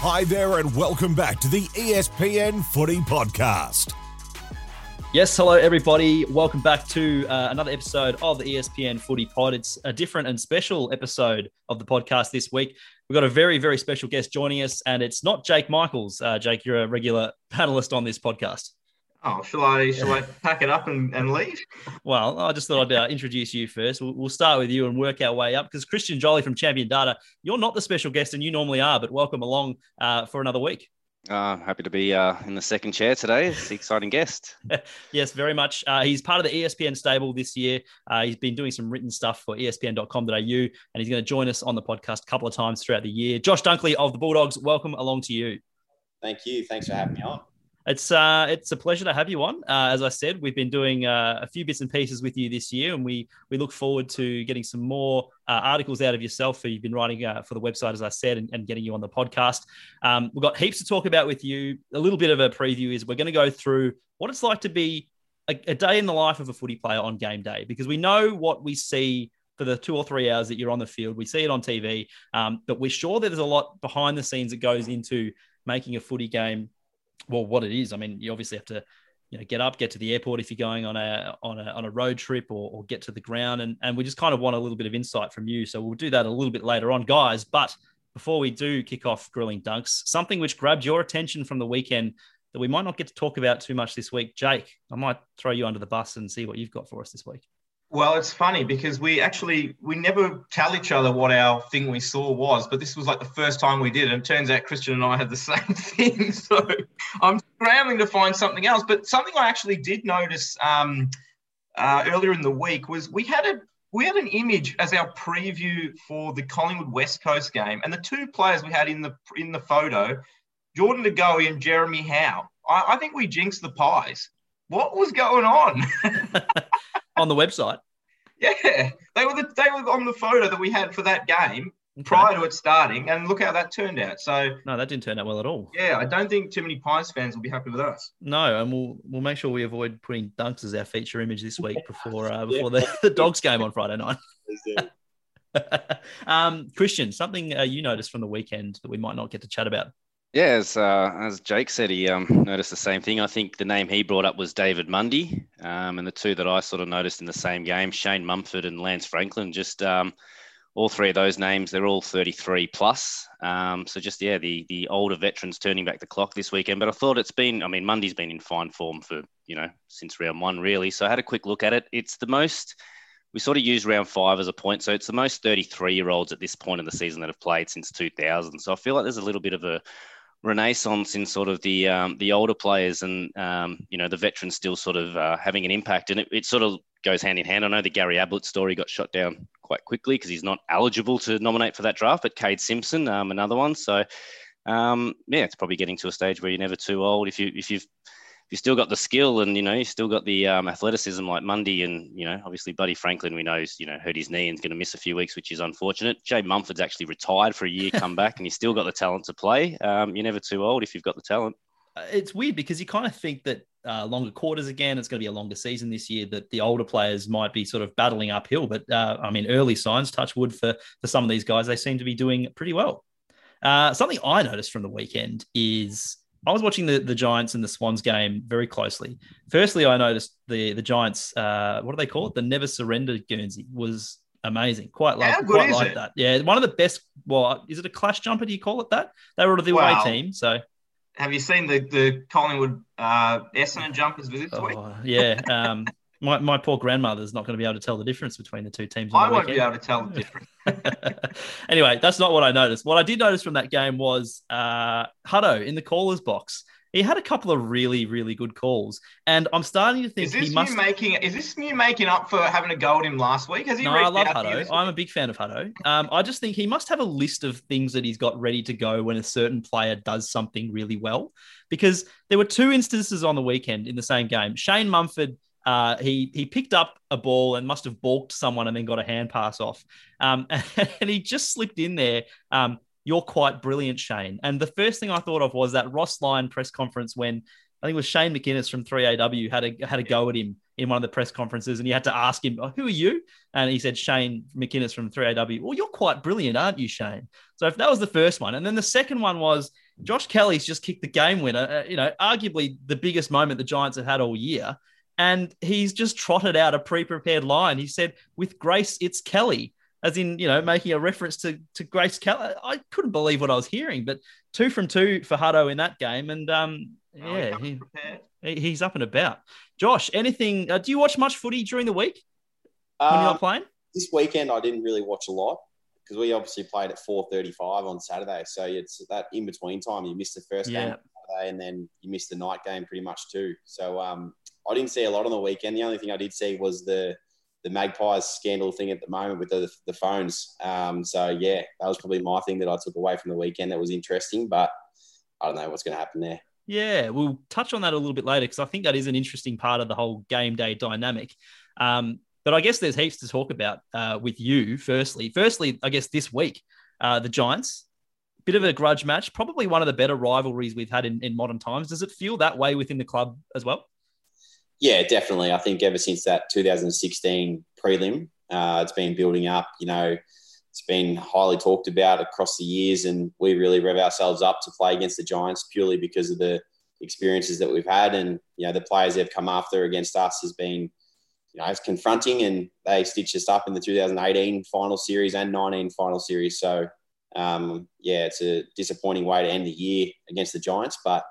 Hi there, and welcome back to the ESPN Footy Podcast. Yes, hello everybody. Welcome back to uh, another episode of the ESPN Footy Pod. It's a different and special episode of the podcast this week. We've got a very, very special guest joining us, and it's not Jake Michaels. Uh, Jake, you're a regular panelist on this podcast. Oh, shall I shall I pack it up and, and leave? Well, I just thought I'd uh, introduce you first. We'll, we'll start with you and work our way up because Christian Joly from Champion Data, you're not the special guest and you normally are, but welcome along uh, for another week. Uh, happy to be uh, in the second chair today. It's an exciting guest. yes, very much. Uh, he's part of the ESPN stable this year. Uh, he's been doing some written stuff for ESPN.com.au, and he's going to join us on the podcast a couple of times throughout the year. Josh Dunkley of the Bulldogs, welcome along to you. Thank you. Thanks for having me on. It's uh, it's a pleasure to have you on. Uh, as I said, we've been doing uh, a few bits and pieces with you this year, and we we look forward to getting some more uh, articles out of yourself. For you've been writing uh, for the website, as I said, and, and getting you on the podcast. Um, we've got heaps to talk about with you. A little bit of a preview is we're going to go through what it's like to be a, a day in the life of a footy player on game day, because we know what we see for the two or three hours that you're on the field. We see it on TV, um, but we're sure that there's a lot behind the scenes that goes into making a footy game well what it is. I mean, you obviously have to you know get up, get to the airport if you're going on a on a on a road trip or, or get to the ground, and and we just kind of want a little bit of insight from you. So we'll do that a little bit later on, guys. But before we do kick off grilling dunks, something which grabbed your attention from the weekend that we might not get to talk about too much this week. Jake, I might throw you under the bus and see what you've got for us this week. Well, it's funny because we actually we never tell each other what our thing we saw was, but this was like the first time we did, and it turns out Christian and I had the same thing. So I'm scrambling to find something else. But something I actually did notice um, uh, earlier in the week was we had a we had an image as our preview for the Collingwood West Coast game, and the two players we had in the in the photo, Jordan De Goey and Jeremy Howe. I, I think we jinxed the pies. What was going on? on the website. Yeah, they were the, they were on the photo that we had for that game okay. prior to it starting, and look how that turned out. So no, that didn't turn out well at all. Yeah, I don't think too many Pies fans will be happy with us. No, and we'll we'll make sure we avoid putting Dunks as our feature image this week before uh, before yeah. the, the Dogs game on Friday night. um, Christian, something uh, you noticed from the weekend that we might not get to chat about. Yeah, as, uh, as Jake said, he um, noticed the same thing. I think the name he brought up was David Mundy. Um, and the two that I sort of noticed in the same game, Shane Mumford and Lance Franklin, just um, all three of those names, they're all 33 plus. Um, so just, yeah, the, the older veterans turning back the clock this weekend. But I thought it's been, I mean, Mundy's been in fine form for, you know, since round one, really. So I had a quick look at it. It's the most, we sort of use round five as a point. So it's the most 33 year olds at this point in the season that have played since 2000. So I feel like there's a little bit of a, renaissance in sort of the um, the older players and um, you know the veterans still sort of uh, having an impact and it, it, sort of goes hand in hand. I know the Gary Ablett story got shot down quite quickly because he's not eligible to nominate for that draft, but Kade Simpson, um, another one. So um, yeah, it's probably getting to a stage where you're never too old if you if you've you still got the skill and you know you still got the um, athleticism like Mundy and you know obviously Buddy Franklin we know you know hurt his knee and going to miss a few weeks which is unfortunate. Jay Mumford's actually retired for a year, come back and he's still got the talent to play. Um, you're never too old if you've got the talent. It's weird because you kind of think that uh, longer quarters again. It's going to be a longer season this year. That the older players might be sort of battling uphill, but uh, I mean, early signs, touch wood for for some of these guys, they seem to be doing pretty well. Uh, something I noticed from the weekend is I was watching the, the Giants and the Swans game very closely. Firstly, I noticed the the Giants. Uh, what do they call it? The never surrender Guernsey was amazing. Quite like quite like it? that. Yeah, one of the best. Well, is it a clash jumper? Do you call it that? They were the away team. So, have you seen the the Collingwood uh, Essendon jumpers visit oh, yeah. Um, my, my poor grandmother's not going to be able to tell the difference between the two teams. I won't weekend. be able to tell the difference. anyway, that's not what I noticed. What I did notice from that game was uh, Hutto in the caller's box. He had a couple of really, really good calls, and I'm starting to think is this he must. Making, is this me making up for having a go at him last week? Has he? No, I love Hutto. I'm a big fan of Hutto. Um, I just think he must have a list of things that he's got ready to go when a certain player does something really well, because there were two instances on the weekend in the same game. Shane Mumford uh, he he picked up a ball and must have balked someone and then got a hand pass off. Um, and he just slipped in there. Um, you're quite brilliant, Shane. And the first thing I thought of was that Ross Lyon press conference when I think it was Shane McInnes from 3AW had a had a go at him in one of the press conferences, and you had to ask him, oh, "Who are you?" And he said, "Shane McInnes from 3AW." Well, you're quite brilliant, aren't you, Shane? So if that was the first one, and then the second one was Josh Kelly's just kicked the game winner. Uh, you know, arguably the biggest moment the Giants have had all year, and he's just trotted out a pre-prepared line. He said, "With Grace, it's Kelly." As in, you know, making a reference to, to Grace Kelly. I couldn't believe what I was hearing, but two from two for Hutto in that game. And um, oh, yeah, he, he's up and about. Josh, anything? Uh, do you watch much footy during the week when you're um, playing? This weekend, I didn't really watch a lot because we obviously played at 4:35 on Saturday. So it's that in between time. You missed the first yeah. game Saturday, and then you missed the night game pretty much too. So um, I didn't see a lot on the weekend. The only thing I did see was the the Magpies scandal thing at the moment with the the phones. Um, so yeah, that was probably my thing that I took away from the weekend. That was interesting, but I don't know what's going to happen there. Yeah, we'll touch on that a little bit later because I think that is an interesting part of the whole game day dynamic. Um, but I guess there's heaps to talk about uh, with you. Firstly, firstly, I guess this week, uh, the Giants, bit of a grudge match, probably one of the better rivalries we've had in, in modern times. Does it feel that way within the club as well? Yeah, definitely. I think ever since that 2016 prelim, uh, it's been building up. You know, it's been highly talked about across the years, and we really rev ourselves up to play against the Giants purely because of the experiences that we've had, and you know the players they've come after against us has been, you know, it's confronting, and they stitched us up in the 2018 final series and 19 final series. So, um, yeah, it's a disappointing way to end the year against the Giants, but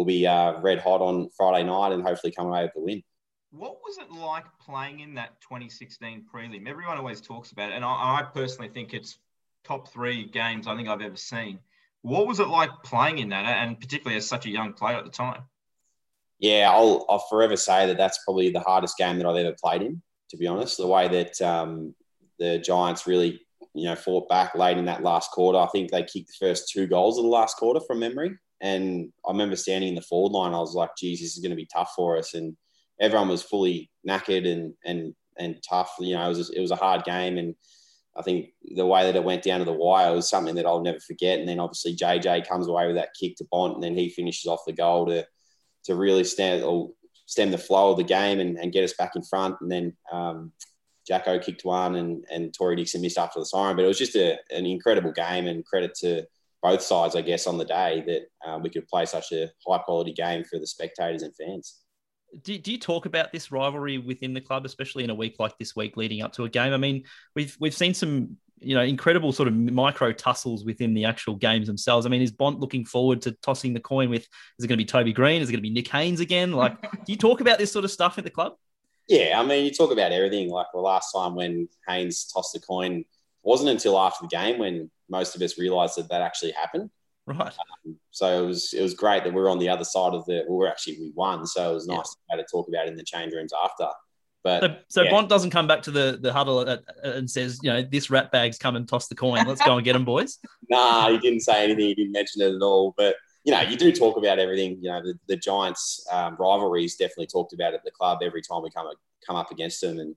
we'll be uh, red hot on Friday night and hopefully come away with the win. What was it like playing in that 2016 prelim? Everyone always talks about it, and I, I personally think it's top three games I think I've ever seen. What was it like playing in that, and particularly as such a young player at the time? Yeah, I'll, I'll forever say that that's probably the hardest game that I've ever played in. To be honest, the way that um, the Giants really, you know, fought back late in that last quarter. I think they kicked the first two goals of the last quarter from memory, and I remember standing in the forward line. I was like, "Geez, this is going to be tough for us." And everyone was fully knackered and and and tough. You know, it was it was a hard game, and I think the way that it went down to the wire was something that I'll never forget. And then obviously JJ comes away with that kick to Bont, and then he finishes off the goal to to really stand or stem the flow of the game and, and get us back in front. And then um, Jacko kicked one, and and Tory Dickson missed after the siren. But it was just a, an incredible game, and credit to both sides, I guess, on the day that uh, we could play such a high quality game for the spectators and fans do, do you talk about this rivalry within the club, especially in a week like this week leading up to a game? I mean, we've we've seen some you know incredible sort of micro tussles within the actual games themselves. I mean, is Bont looking forward to tossing the coin with? Is it going to be Toby Greene? Is it going to be Nick Haynes again? Like, do you talk about this sort of stuff at the club? Yeah, I mean, you talk about everything. Like the last time when Haynes tossed the coin, wasn't until after the game when most of us realised that that actually happened. Right. Um, so it was it was great that we are on the other side of the. Well, we're actually we won, so it was nice yeah. to talk about in the change rooms after. But so, so yeah. Bont doesn't come back to the the huddle and says, you know, this rat bag's come and toss the coin. Let's go and get them, boys. nah, he didn't say anything. He didn't mention it at all. But you know, you do talk about everything. You know, the, the Giants um, rivalries definitely talked about at the club every time we come come up against them, and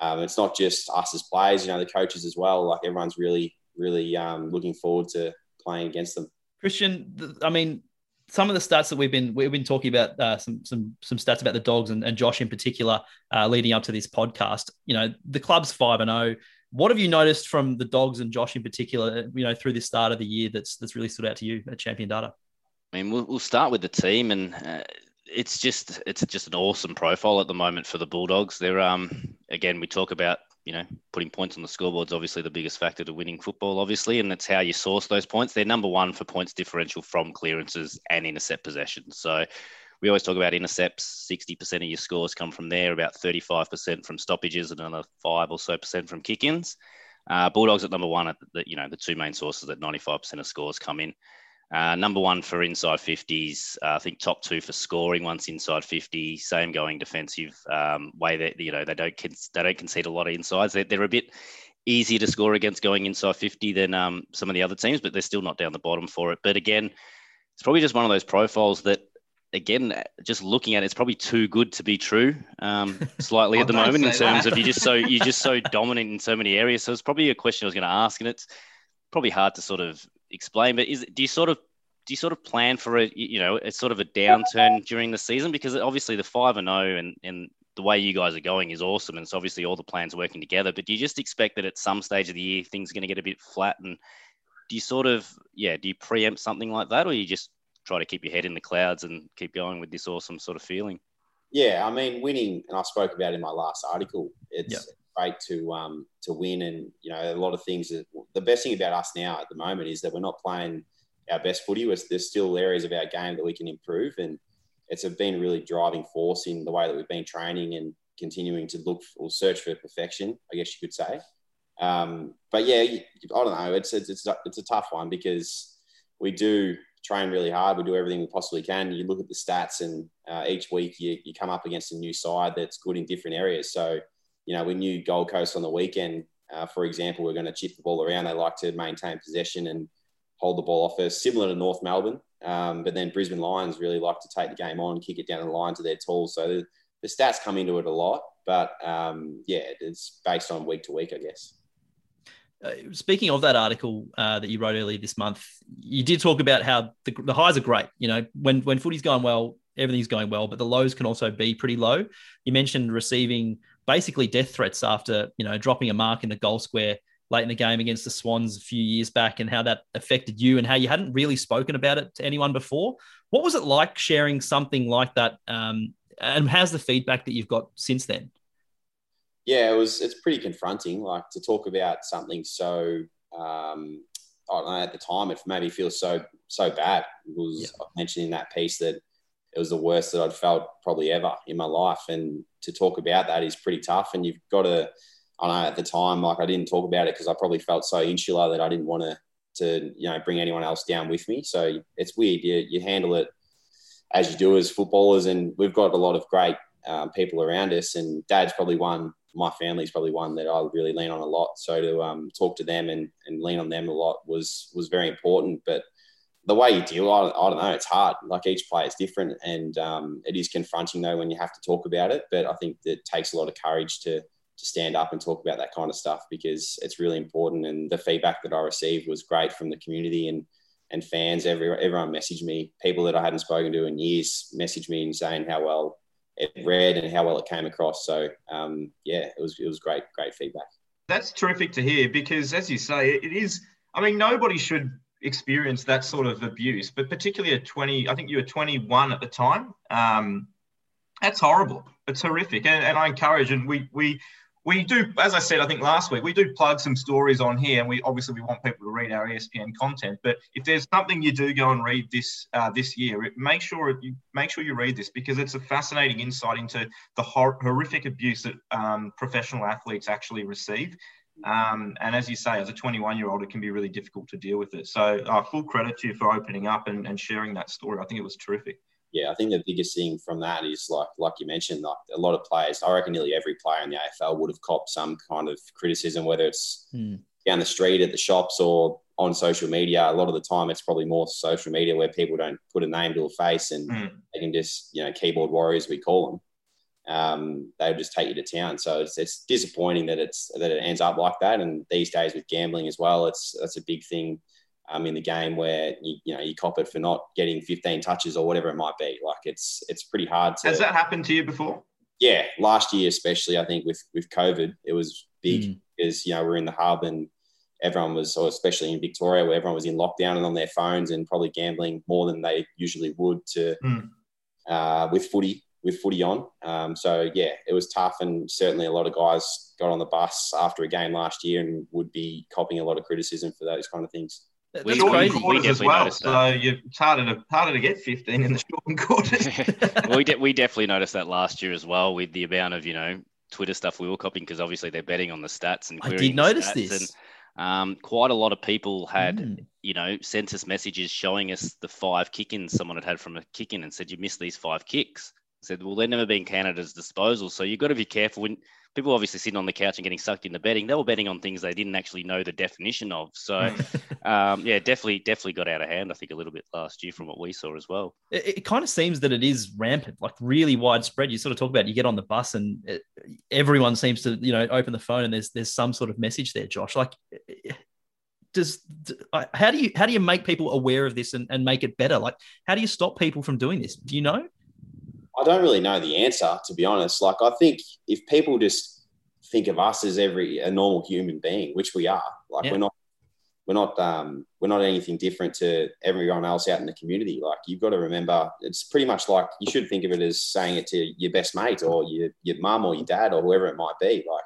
um, it's not just us as players. You know, the coaches as well. Like everyone's really really um, looking forward to playing against them. Christian, I mean, some of the stats that we've been we've been talking about uh, some some some stats about the dogs and, and Josh in particular uh, leading up to this podcast. You know, the club's five and zero. Oh. What have you noticed from the dogs and Josh in particular? You know, through this start of the year that's that's really stood out to you at Champion Data. I mean, we'll, we'll start with the team, and uh, it's just it's just an awesome profile at the moment for the Bulldogs. They're um again we talk about you know, putting points on the scoreboard's obviously the biggest factor to winning football, obviously, and that's how you source those points. They're number one for points differential from clearances and intercept possessions. So we always talk about intercepts. 60% of your scores come from there, about 35% from stoppages, and another five or so percent from kick-ins. Uh, Bulldogs at number one, at the, you know, the two main sources that 95% of scores come in. Uh, number one for inside 50s. Uh, I think top two for scoring once inside 50. Same going defensive um, way that you know they don't they don't concede a lot of insides. They're, they're a bit easier to score against going inside 50 than um, some of the other teams, but they're still not down the bottom for it. But again, it's probably just one of those profiles that again, just looking at it, it's probably too good to be true. Um, slightly at the moment in terms that. of you just so you're just so dominant in so many areas. So it's probably a question I was going to ask, and it's probably hard to sort of explain, but is do you sort of do you sort of plan for a you know it's sort of a downturn during the season because obviously the five and zero oh and and the way you guys are going is awesome and it's obviously all the plans working together. But do you just expect that at some stage of the year things are going to get a bit flat and do you sort of yeah do you preempt something like that, or you just try to keep your head in the clouds and keep going with this awesome sort of feeling? Yeah, I mean, winning, and I spoke about in my last article. It's yep. Great to um, to win, and you know, a lot of things. The best thing about us now at the moment is that we're not playing our best footy. There's still areas of our game that we can improve, and it's been a really driving force in the way that we've been training and continuing to look or search for perfection. I guess you could say. Um, but yeah, I don't know. It's it's it's a, it's a tough one because we do train really hard. We do everything we possibly can. You look at the stats, and uh, each week you, you come up against a new side that's good in different areas. So, you know, we knew Gold Coast on the weekend, uh, for example, we're going to chip the ball around. They like to maintain possession and hold the ball off us, similar to North Melbourne. Um, but then Brisbane Lions really like to take the game on, kick it down the line to their tools. So the, the stats come into it a lot. But um, yeah, it's based on week to week, I guess. Uh, speaking of that article uh, that you wrote earlier this month, you did talk about how the, the highs are great. You know, when when footy's going well, everything's going well, but the lows can also be pretty low. You mentioned receiving basically death threats after you know dropping a mark in the goal square late in the game against the Swans a few years back, and how that affected you, and how you hadn't really spoken about it to anyone before. What was it like sharing something like that? Um, and how's the feedback that you've got since then? yeah, it was it's pretty confronting. Like to talk about something so um, I don't know at the time it made me feel so so bad. It was yeah. Mentioned in that piece that it was the worst that I'd felt probably ever in my life, and to talk about that is pretty tough. And you've got to I know at the time like I didn't talk about it because I probably felt so insular that I didn't want to to you know bring anyone else down with me. So it's weird. You you handle it as you do as footballers, and we've got a lot of great um, people around us. And Dad's probably one my family's probably one that I really lean on a lot. So to um, talk to them and, and lean on them a lot was was very important. But the way you deal, I, I don't know, it's hard. Like each player is different, and um, it is confronting though when you have to talk about it. But I think it takes a lot of courage to to stand up and talk about that kind of stuff because it's really important. And the feedback that I received was great from the community and and fans. Every everyone messaged me. People that I hadn't spoken to in years messaged me and saying how well it read and how well it came across. So um, yeah, it was it was great, great feedback. That's terrific to hear because, as you say, it is. I mean, nobody should experience that sort of abuse, but particularly at 20, I think you were 21 at the time. Um, that's horrible. It's horrific, and, and I encourage, and we we we do, as I said, I think last week, we do plug some stories on here, and we obviously we want people to read our ESPN content. But if there's something you do go and read this uh, this year, it, make sure you make sure you read this because it's a fascinating insight into the hor- horrific abuse that um, professional athletes actually receive. Um, and as you say, as a 21 year old, it can be really difficult to deal with it. So, uh, full credit to you for opening up and, and sharing that story. I think it was terrific yeah, I think the biggest thing from that is like like you mentioned, like a lot of players. I reckon nearly every player in the AFL would have copped some kind of criticism, whether it's mm. down the street at the shops or on social media. A lot of the time, it's probably more social media where people don't put a name to a face and mm. they can just you know keyboard warriors we call them. Um, they just take you to town. So it's, it's disappointing that it's that it ends up like that. And these days with gambling as well, it's that's a big thing um, in the game where you, you know you cop it for not getting 15 touches or whatever it might be. Like it's it's pretty hard to. Has that happened to you before? Yeah, last year especially. I think with with COVID, it was big mm. because you know we're in the hub and everyone was, or especially in Victoria, where everyone was in lockdown and on their phones and probably gambling more than they usually would to mm. uh, with footy with footy on. Um, so yeah, it was tough, and certainly a lot of guys got on the bus after a game last year and would be copying a lot of criticism for those kind of things. That's we, crazy. We as well, so you, it's harder to harder to get 15 in the shortened quarters. we de- we definitely noticed that last year as well with the amount of you know Twitter stuff we were copying because obviously they're betting on the stats and I did notice this. And, um, quite a lot of people had, mm. you know, sent us messages showing us the five kick-ins someone had had from a kick-in and said you missed these five kicks. Said, well, they've never been counted as disposal, so you've got to be careful when people obviously sitting on the couch and getting sucked into betting. They were betting on things they didn't actually know the definition of. So, um, yeah, definitely, definitely got out of hand. I think a little bit last year from what we saw as well. It, it kind of seems that it is rampant, like really widespread. You sort of talk about it, you get on the bus and it, everyone seems to, you know, open the phone and there's there's some sort of message there, Josh. Like, does how do you how do you make people aware of this and, and make it better? Like, how do you stop people from doing this? Do you know? I don't really know the answer, to be honest. Like, I think if people just think of us as every a normal human being, which we are, like yeah. we're not we're not um, we're not anything different to everyone else out in the community. Like you've got to remember, it's pretty much like you should think of it as saying it to your best mate or your your mum or your dad or whoever it might be. Like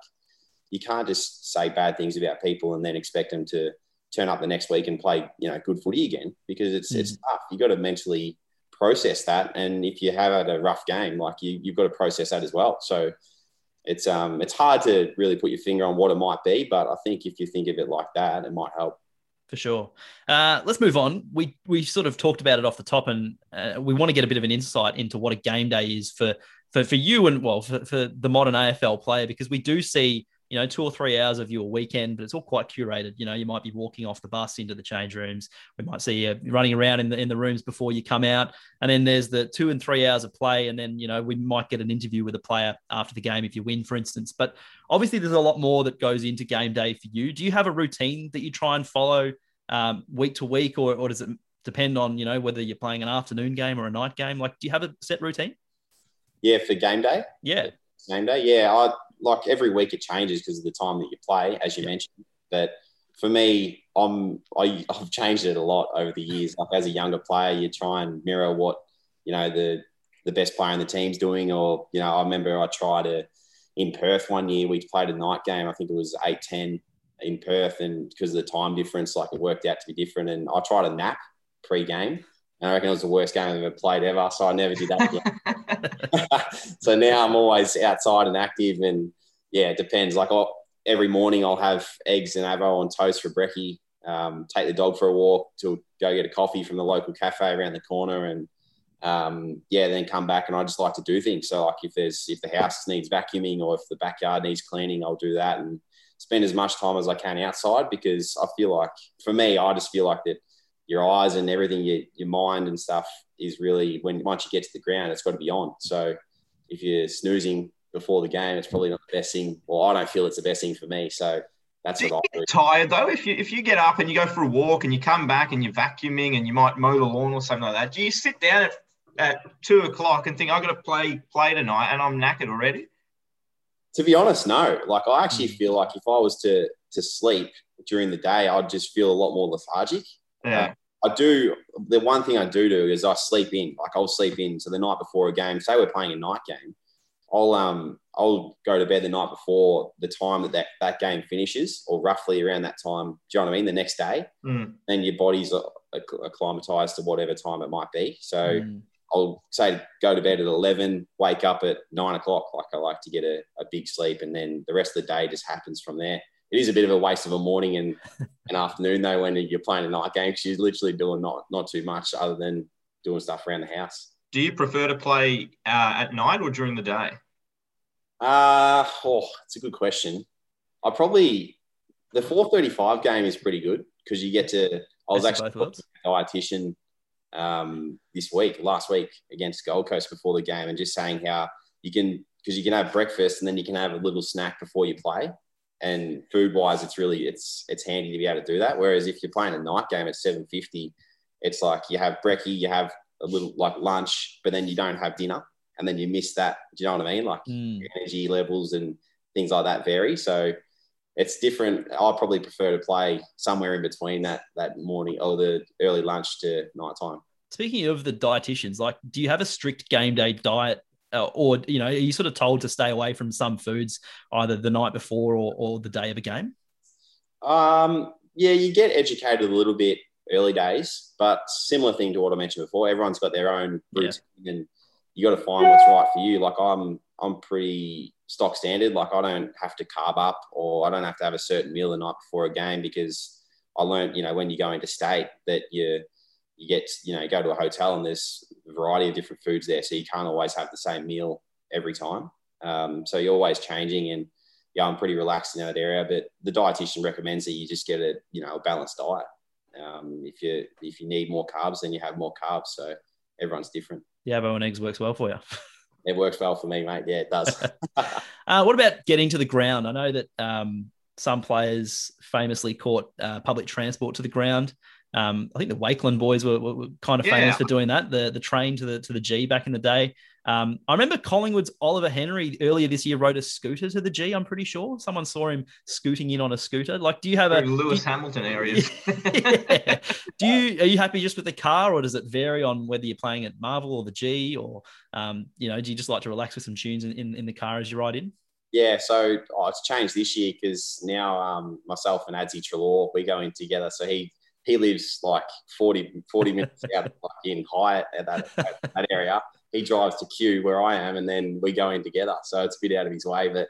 you can't just say bad things about people and then expect them to turn up the next week and play you know good footy again because it's mm. it's tough. You got to mentally process that, and if you have had a rough game, like you you've got to process that as well. So it's um it's hard to really put your finger on what it might be, but I think if you think of it like that, it might help. For sure. Uh, let's move on. We we sort of talked about it off the top, and uh, we want to get a bit of an insight into what a game day is for for for you and well for, for the modern AFL player because we do see you know, two or three hours of your weekend, but it's all quite curated. You know, you might be walking off the bus into the change rooms. We might see you running around in the in the rooms before you come out. And then there's the two and three hours of play. And then, you know, we might get an interview with a player after the game if you win, for instance. But obviously there's a lot more that goes into game day for you. Do you have a routine that you try and follow um, week to week, or, or does it depend on, you know, whether you're playing an afternoon game or a night game? Like, do you have a set routine? Yeah, for game day. Yeah. Game day. Yeah. I like every week it changes because of the time that you play, as you mentioned. But for me, I'm I, I've changed it a lot over the years. Like as a younger player, you try and mirror what you know the the best player in the team's doing. Or you know, I remember I tried to in Perth one year. We played a night game. I think it was eight ten in Perth, and because of the time difference, like it worked out to be different. And I tried a nap pre-game. And I reckon it was the worst game I've ever played ever. So I never did that again. so now I'm always outside and active. And yeah, it depends. Like I'll, every morning I'll have eggs and avo on toast for brekkie. Um, take the dog for a walk to go get a coffee from the local cafe around the corner. And um, yeah, then come back and I just like to do things. So like if there's, if the house needs vacuuming or if the backyard needs cleaning, I'll do that and spend as much time as I can outside because I feel like for me, I just feel like that your eyes and everything, your, your mind and stuff is really when once you get to the ground, it's got to be on. So if you're snoozing before the game, it's probably not the best thing. Well, I don't feel it's the best thing for me. So that's what I do. Tired though, if you if you get up and you go for a walk and you come back and you're vacuuming and you might mow the lawn or something like that, do you sit down at, at two o'clock and think I've got to play play tonight and I'm knackered already? To be honest, no. Like I actually hmm. feel like if I was to to sleep during the day, I'd just feel a lot more lethargic. Yeah. Uh, I do. The one thing I do do is I sleep in. Like I'll sleep in. So the night before a game, say we're playing a night game, I'll um I'll go to bed the night before the time that that, that game finishes, or roughly around that time. Do you know what I mean? The next day, mm. then your body's acclimatized to whatever time it might be. So mm. I'll say go to bed at eleven, wake up at nine o'clock. Like I like to get a, a big sleep, and then the rest of the day just happens from there it is a bit of a waste of a morning and an afternoon though when you're playing a night game because you're literally doing not not too much other than doing stuff around the house. Do you prefer to play uh, at night or during the day? Uh, oh, it's a good question. I probably the 4:35 game is pretty good because you get to. I was actually a dietitian um, this week, last week against Gold Coast before the game, and just saying how you can because you can have breakfast and then you can have a little snack before you play and food wise, it's really it's it's handy to be able to do that. Whereas if you're playing a night game at 750, it's like you have brekkie, you have a little like lunch, but then you don't have dinner, and then you miss that. Do you know what I mean? Like mm. energy levels and things like that vary. So it's different. I probably prefer to play somewhere in between that that morning or the early lunch to night time. Speaking of the dietitians, like, do you have a strict game day diet or you know, are you sort of told to stay away from some foods either the night before or, or the day of a game? Um, yeah, you get educated a little bit early days, but similar thing to what I mentioned before. Everyone's got their own routine, yeah. and you got to find what's right for you. Like I'm, I'm pretty stock standard. Like I don't have to carb up, or I don't have to have a certain meal the night before a game because I learned, you know, when you go into state that you you get, you know, go to a hotel and there's a variety of different foods there. So you can't always have the same meal every time. Um, so you're always changing and yeah, I'm pretty relaxed in that area, but the dietitian recommends that you just get a, you know, a balanced diet. Um, if you, if you need more carbs, then you have more carbs. So everyone's different. Yeah, and eggs works well for you. it works well for me, mate. Yeah, it does. uh, what about getting to the ground? I know that um, some players famously caught uh, public transport to the ground Um, I think the Wakelin boys were, were, were kind of Yeah. famous for doing that. The the train to the to the G back in the day. Um, I remember Collingwood's Oliver Henry earlier this year rode a scooter to the G. I'm pretty sure someone saw him scooting in on a scooter. Like, do you have a Through Lewis Hamilton areas. yeah. Do you are you happy just with the car, or does it vary on whether you're playing at Marvel or the G, or um, you know, do you just like to relax with some tunes in, in, in the car as you ride in? Yeah, so oh, it's changed this year because now um, myself and Adzi Treloar, we go in together. So he he lives like 40, 40 minutes out like in Hyatt at that, at that area. He drives to Kew where I am, and then we go in together. So it's a bit out of his way, but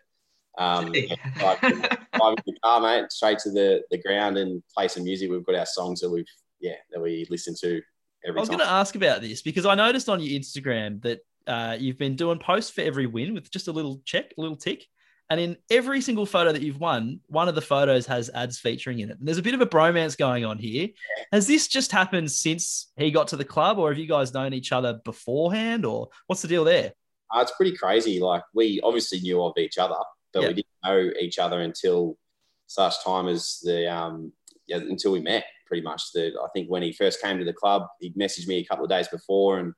um, yeah, drive, drive in the car, mate, straight to the, the ground and play some music. We've got our songs that we've yeah that we listen to every I was going to ask about this because I noticed on your Instagram that uh, you've been doing posts for every win with just a little check, a little tick. And in every single photo that you've won, one of the photos has ads featuring in it. And there's a bit of a bromance going on here. Has this just happened since he got to the club, or have you guys known each other beforehand, or what's the deal there? Uh, it's pretty crazy. Like we obviously knew of each other, but Yeah. we didn't know each other until such time as the um, yeah, until we met. Pretty much. The I think when he first came to the club, he messaged me a couple of days before, and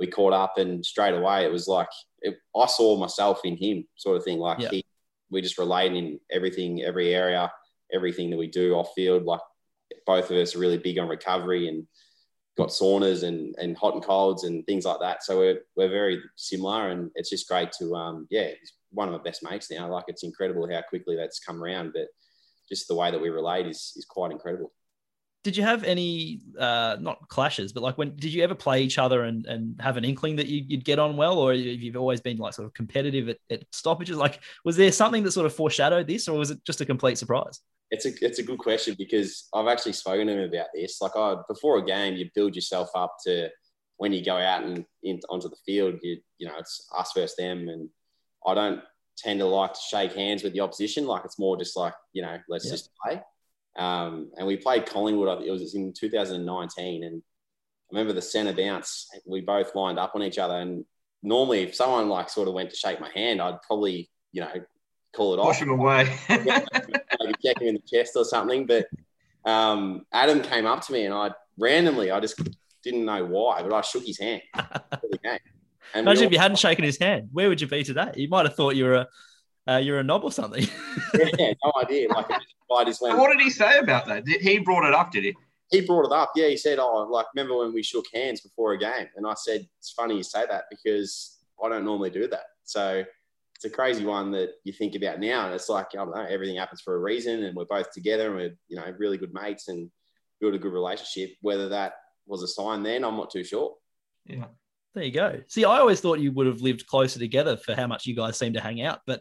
we caught up. And straight away, it was like it, I saw myself in him, sort of thing. Like Yeah. he, we just relate in everything, every area, everything that we do off field. Like both of us are really big on recovery and got saunas and, and hot and colds and things like that. So we're, we're very similar and it's just great to, um, yeah, he's one of my best mates now. Like it's incredible how quickly that's come around, but just the way that we relate is, is quite incredible. Did you have any uh, not clashes, but like when did you ever play each other and, and have an inkling that you, you'd get on well, or have you always been like sort of competitive at, at stoppages? Like, was there something that sort of foreshadowed this, or was it just a complete surprise? It's a, it's a good question because I've actually spoken to him about this. Like I, before a game, you build yourself up to when you go out and in, onto the field, you, you know, it's us versus them. And I don't tend to like to shake hands with the opposition. Like it's more just like, you know, let's Yeah. just play. Um, and we played Collingwood. It was in 2019, and I remember the centre bounce. We both lined up on each other, and normally, if someone like sort of went to shake my hand, I'd probably, you know, call it off, Wash him away. maybe check him in the chest or something. But um, Adam came up to me, and I randomly, I just didn't know why, but I shook his hand. the game. And Imagine if you hadn't shaken his hand, where would you be today? You might have thought you were a uh, you're a knob or something. yeah, no idea. Like I just went. what did he say about that? Did, he brought it up, did he? he brought it up. Yeah, he said, "Oh, like remember when we shook hands before a game?" And I said, "It's funny you say that because I don't normally do that." So it's a crazy one that you think about now, and it's like I don't know, everything happens for a reason, and we're both together, and we're you know really good mates and build a good relationship. Whether that was a sign then, I'm not too sure. Yeah. There you go. See, I always thought you would have lived closer together for how much you guys seem to hang out. But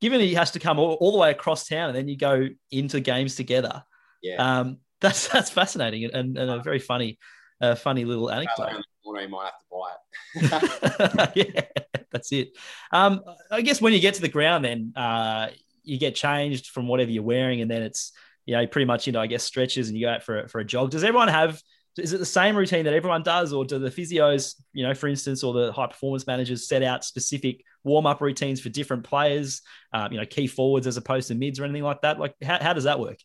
given he has to come all, all the way across town and then you go into games together, Yeah, um, that's that's fascinating and, and a very funny, uh, funny little anecdote. around the corner, he might have to buy it. yeah, that's it. Um, I guess when you get to the ground, then uh, you get changed from whatever you're wearing, and then it's you know pretty much you know I guess stretches and you go out for a, for a jog. Does everyone have? Is it the same routine that everyone does, or do the physios, you know, for instance, or the high performance managers set out specific warm up routines for different players, um, you know, key forwards as opposed to mids or anything like that? Like, how, how does that work?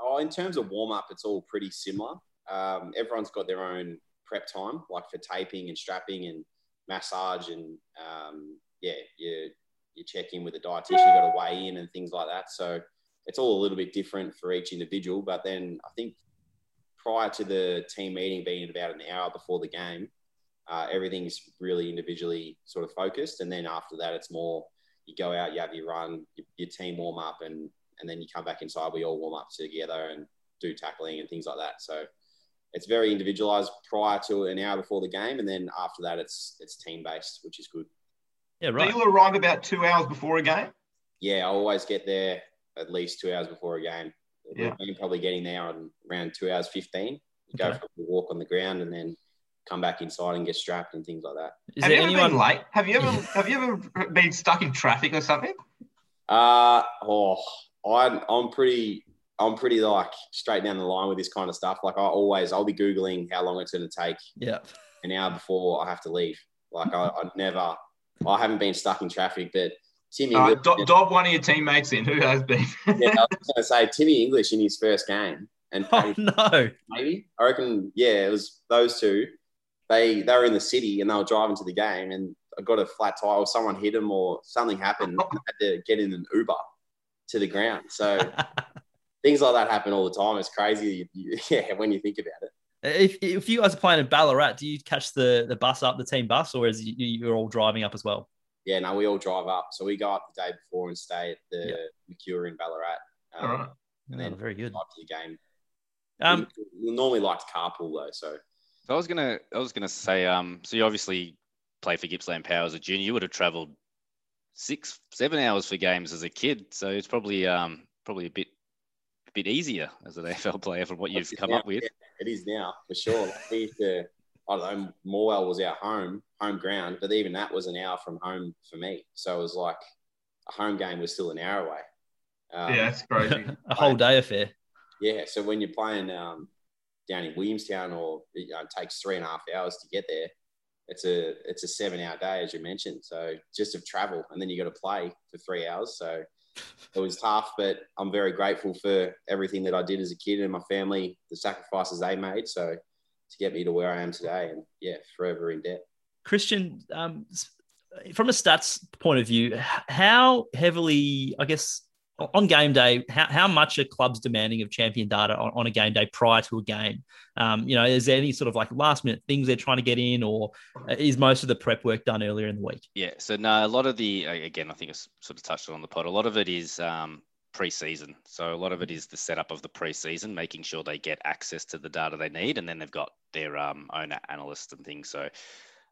Oh, in terms of warm up, it's all pretty similar. Um, everyone's got their own prep time, like for taping and strapping and massage, and um, yeah, you you check in with a dietitian, you got to weigh in and things like that. So it's all a little bit different for each individual. But then I think prior to the team meeting being about an hour before the game, uh, everything's really individually sort of focused, and then after that, it's more you go out, you have your run, your, your team warm up, and and then you come back inside. We all warm up together and do tackling and things like that. So it's very individualized prior to an hour before the game, and then after that, it's it's team based, which is good. Yeah, right. Do you arrive about two hours before a game? Yeah, I always get there at least two hours before a game. Yeah. We've probably getting there on around two hours fifteen. You go Okay. for a walk on the ground and then come back inside and get strapped and things like that. Is have there you ever anyone? been late? Have you ever have you ever been stuck in traffic or something? Uh oh, I'm I'm pretty I'm pretty like straight down the line with this kind of stuff. Like I always I'll be googling how long it's going to take Yeah. an hour before I have to leave. Like I, I never I haven't been stuck in traffic, but Timmy Uh, do- dob one of your teammates in. Who has been? yeah, I was going to say Timmy English in his first game. and Oh no! maybe I reckon. Yeah, it was those two. They they were in the city and they were driving to the game, and I got a flat tire, or someone hit them, or something happened. and I had to get in an Uber to the ground. So things like that happen all the time. It's crazy. You- yeah, when you think about it. If, if you guys are playing in Ballarat, do you catch the, the bus up, the team bus, or is you, you're all driving up as well? Yeah, no, we all drive up. So we go up the day before and stay at the Yeah. Mercure in Ballarat. Um, All right. And then Oh, very good. drive to the game. Um, we, we normally like to carpool though, so So I was gonna, I was gonna say, um, so you obviously played for Gippsland Power as a junior. You would have travelled six, seven hours for games as a kid. So it's probably, um, probably a bit, a bit easier as an AFL player from what you've come now- up with. yeah, it is now for sure. Like, we used to, I don't know, Morwell was our home home ground, but even that was an hour from home for me. So it was like a home game was still an hour away. Um, yeah, that's crazy. a whole day affair. yeah. So when you're playing um, down in Williamstown, or you know, it takes three and a half hours to get there, it's a it's a seven hour day as you mentioned. So just of travel, and then you got to play for three hours. So it was tough, but I'm very grateful for everything that I did as a kid and my family, the sacrifices they made. So to get me to where I am today, and yeah, forever in debt. Christian, um, from a stats point of view, how heavily, I guess, on game day, how, how much are clubs demanding of champion data on, on a game day prior to a game? Um, you know, is there any sort of like last minute things they're trying to get in, or is most of the prep work done earlier in the week? Yeah. So no, a lot of the again, I think I sort of touched on the pod. A lot of it is um, pre-season. So a lot of it is the setup of the pre-season, making sure they get access to the data they need, and then they've got their um, own analysts and things. So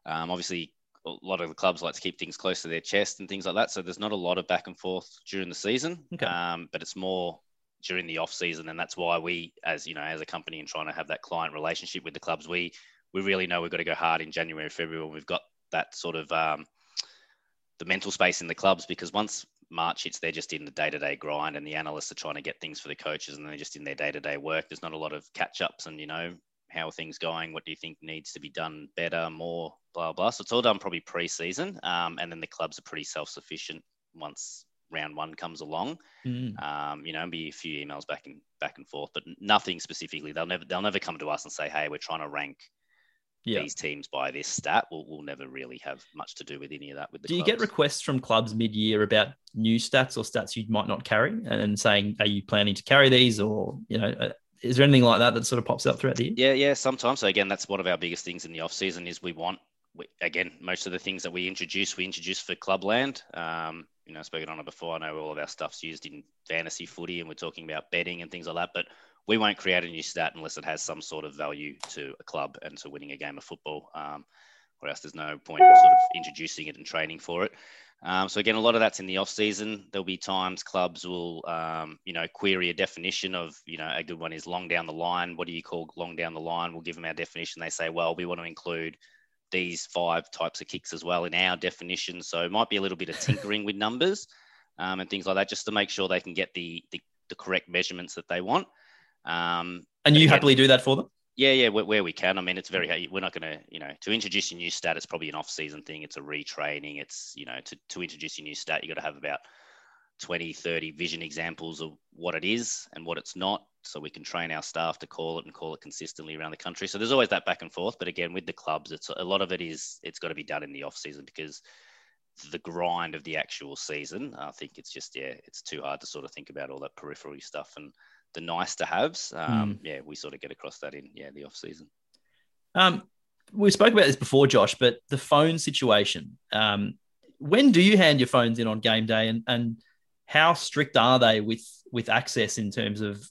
um, obviously, a lot of the clubs like to keep things close to their chest and things like that. So there's not a lot of back and forth during the season, Okay. um, but it's more during the off season, and that's why we, as you know, as a company and trying to have that client relationship with the clubs, we we really know we've got to go hard in January, February. We've got that sort of um, the mental space in the clubs because once March hits, they're just in the day-to-day grind, and the analysts are trying to get things for the coaches, and they're just in their day-to-day work. There's not a lot of catch-ups, and you know how are things going? What do you think needs to be done better, more, blah blah. So it's all done probably pre-season, um, and then the clubs are pretty self-sufficient once round one comes along. Mm. Um, you know, be a few emails back and back and forth, but nothing specifically. They'll never they'll never come to us and say, hey, we're trying to rank Yeah. these teams by this stat. We'll, we'll never really have much to do with any of that with the Do you get requests from clubs mid-year about new stats or stats you might not carry, and saying, "Are you planning to carry these?" Or you know, uh, is there anything like that that sort of pops up throughout the year? Yeah, yeah, sometimes. So again, that's one of our biggest things in the off season is we want we, again most of the things that we introduce, we introduce for Clubland. Um, you know, I've spoken on it before. I know all of our stuff's used in fantasy footy, and we're talking about betting and things like that. But we won't create a new stat unless it has some sort of value to a club and to winning a game of football. Um, or else there's no point in sort of introducing it and training for it. Um, so again, a lot of that's in the off season. There'll be times clubs will, um, you know, query a definition of, you know, a good one is long down the line. What do you call long down the line? We'll give them our definition. They say, well, we want to include these five types of kicks as well in our definition. So it might be a little bit of tinkering with numbers um, and things like that, just to make sure they can get the the, the correct measurements that they want. Um, And you Again- happily do that for them? yeah, yeah, where, where we can. I mean, it's very. We're not going to, you know, to introduce a new stat. It's probably an off-season thing. It's a retraining. It's, you know, to to introduce a new stat, you got to have about 20, 30 vision examples of what it is and what it's not, so we can train our staff to call it and call it consistently around the country. So there's always that back and forth. But again, with the clubs, it's a lot of it is it's got to be done in the off-season because the grind of the actual season, I think it's just yeah, it's too hard to sort of think about all that periphery stuff and the nice to haves. Um, Yeah, we sort of get across that in yeah the off season. Um, we spoke about this before, Josh, but the phone situation. Um, when do you hand your phones in on game day, and and how strict are they with with access in terms of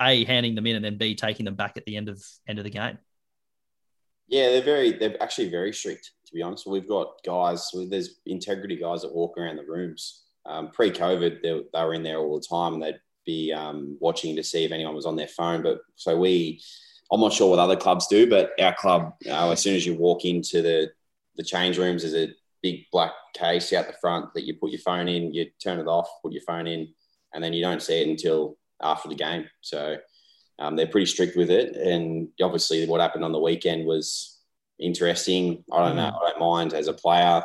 a handing them in and then b taking them back at the end of end of the game? Yeah, they're very, they're actually very strict, to be honest. We've got guys, there's integrity guys that walk around the rooms. Um, Pre COVID, they, they were in there all the time and they'd be um, watching to see if anyone was on their phone. But so we, I'm not sure what other clubs do, but our club, uh, as soon as you walk into the, the change rooms, there's a big black case out the front that you put your phone in, you turn it off, put your phone in, and then you don't see it until after the game. So, um, they're pretty strict with it. And obviously, what happened on the weekend was interesting. I don't know. I don't mind as a player,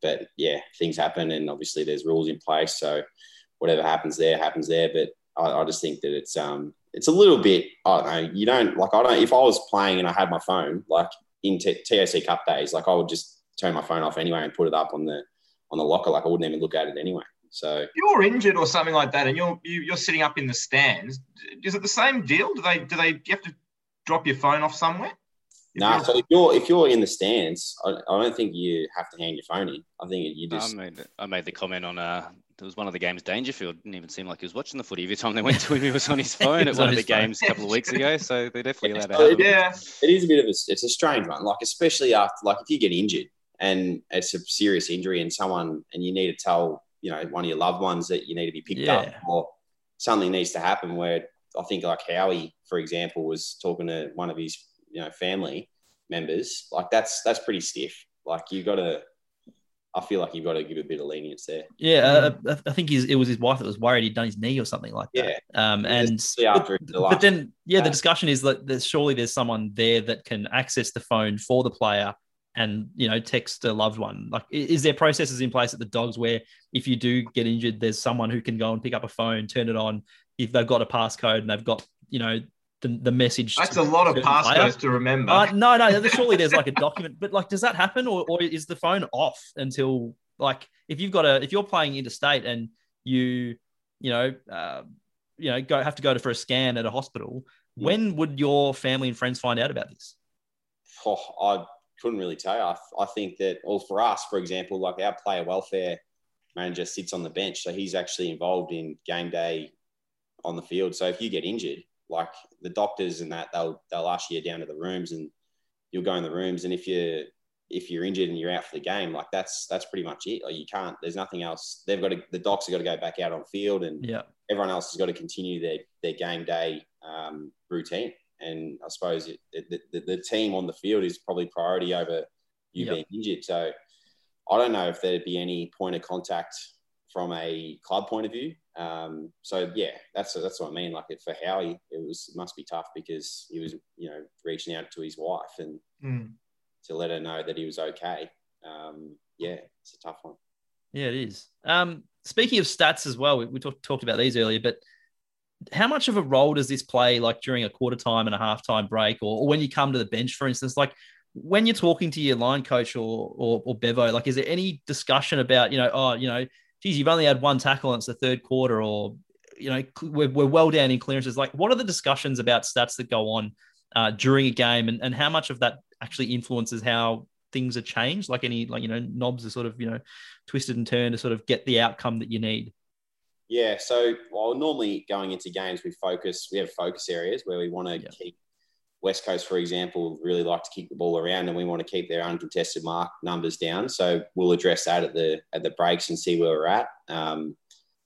but yeah, things happen, and obviously, there's rules in place. So, whatever happens there happens there. But I, I just think that it's um, it's a little bit. I don't know. You don't like. I don't. If I was playing and I had my phone, like in T- Cup days, like I would just turn my phone off anyway and put it up on the on the locker. Like I wouldn't even look at it anyway. So you're injured or something like that, and you're you, are you are sitting up in the stands. Is it the same deal? Do they do they you have to drop your phone off somewhere? No, nah, so if you're if you're in the stands, I, I, don't think you have to hand your phone in. I think you just. I made I made the comment on uh there was one of the games Dangerfield didn't even seem like he was watching the footy. Every time they went to him, he was on his phone at one of the phone. games a couple of weeks ago. So they definitely allowed to have Yeah, it is a bit of a it's a strange one. Like especially after like if you get injured and it's a serious injury and someone and you need to tell you know one of your loved ones that you need to be picked yeah. up or something needs to happen. Where I think like Howie, for example, was talking to one of his you know family members, like that's that's pretty stiff. Like you got to. I feel like you've got to give a bit of lenience there. Yeah, uh, I think it was his wife that was worried he'd done his knee or something like that. Yeah. Um, and but, but, then, yeah, the discussion is that there's, surely there's someone there that can access the phone for the player and you know text a loved one. Like, is there processes in place at the dogs where if you do get injured, there's someone who can go and pick up a phone, turn it on, if they've got a passcode and they've got you know the, the message. That's a lot of passcodes to remember. Uh, no, no, surely there's like a document, but like, does that happen, or, or is the phone off until like if you've got a if you're playing interstate and you you know uh, you know go have to go to for a scan at a hospital, yeah. when would your family and friends find out about this? Oh, I couldn't really tell you. I, I think that, well, for us, for example, like our player welfare manager sits on the bench, so he's actually involved in game day on the field. So if you get injured, like the doctors and that they'll they'll ask you down to the rooms and you'll go in the rooms and if you if you're injured and you're out for the game like that's that's pretty much it. Like you can't there's nothing else. They've got to the docs have got to go back out on field and yeah. everyone else has got to continue their their game day um, routine. And I suppose it, the, the, the, team on the field is probably priority over you yep. being injured. So I don't know if there'd be any point of contact from a club point of view um, so yeah, that's that's what I mean. Like for Howie, it was it must be tough because he was you know reaching out to his wife and mm. to let her know that he was okay. Um, yeah, it's a tough one. Yeah, it is. Um, speaking of stats as well, we, we talk, talked about these earlier, but how much of a role does this play like during a quarter time and a half time break or, or when you come to the bench, for instance, like when you're talking to your line coach or, or, or Bevo, like, is there any discussion about, you know, oh, you know, geez, you've only had one tackle and it's the third quarter, or you know, we're, we're well down in clearances. Like, what are the discussions about stats that go on uh, during a game, and, and how much of that actually influences how things are changed? Like any, like you know, knobs are sort of you know twisted and turned to sort of get the outcome that you need. Yeah. So, well, normally going into games, we focus. We have focus areas where we want to yeah. keep West Coast, for example, really like to kick the ball around, and we want to keep their uncontested mark numbers down. So we'll address that at the at the breaks and see where we're at. Um,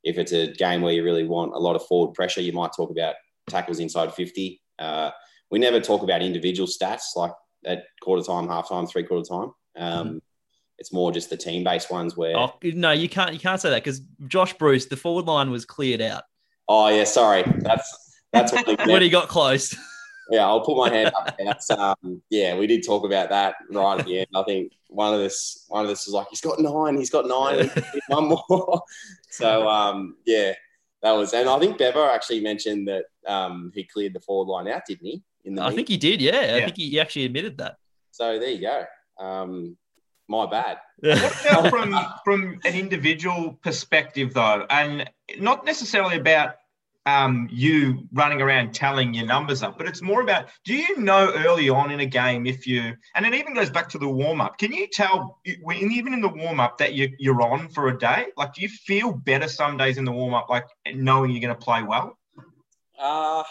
if it's a game where you really want a lot of forward pressure, you might talk about tackles inside 50. Uh, we never talk about individual stats like at quarter time, half time, three quarter time. Um, mm-hmm. It's more just the team based ones where. Oh, no, you can't. You can't say that because Josh Bruce, the forward line was cleared out. Oh yeah, sorry. That's that's when he got close. Yeah, I'll put my hand up. That's um, yeah, we did talk about that right at the end. I think one of this, one of this was like, he's got nine, he's got nine, one more. so um, yeah, that was, and I think Bevo actually mentioned that um, he cleared the forward line out, didn't he? In the I meet? think he did. Yeah, yeah. I think he actually admitted that. So there you go. Um, my bad. from from an individual perspective, though, and not necessarily about um, you running around telling your numbers up, but it's more about do you know early on in a game if you, and it even goes back to the warm up. Can you tell, when, even in the warm up, that you, you're on for a day? Like, do you feel better some days in the warm up, like knowing you're going to play well? Uh,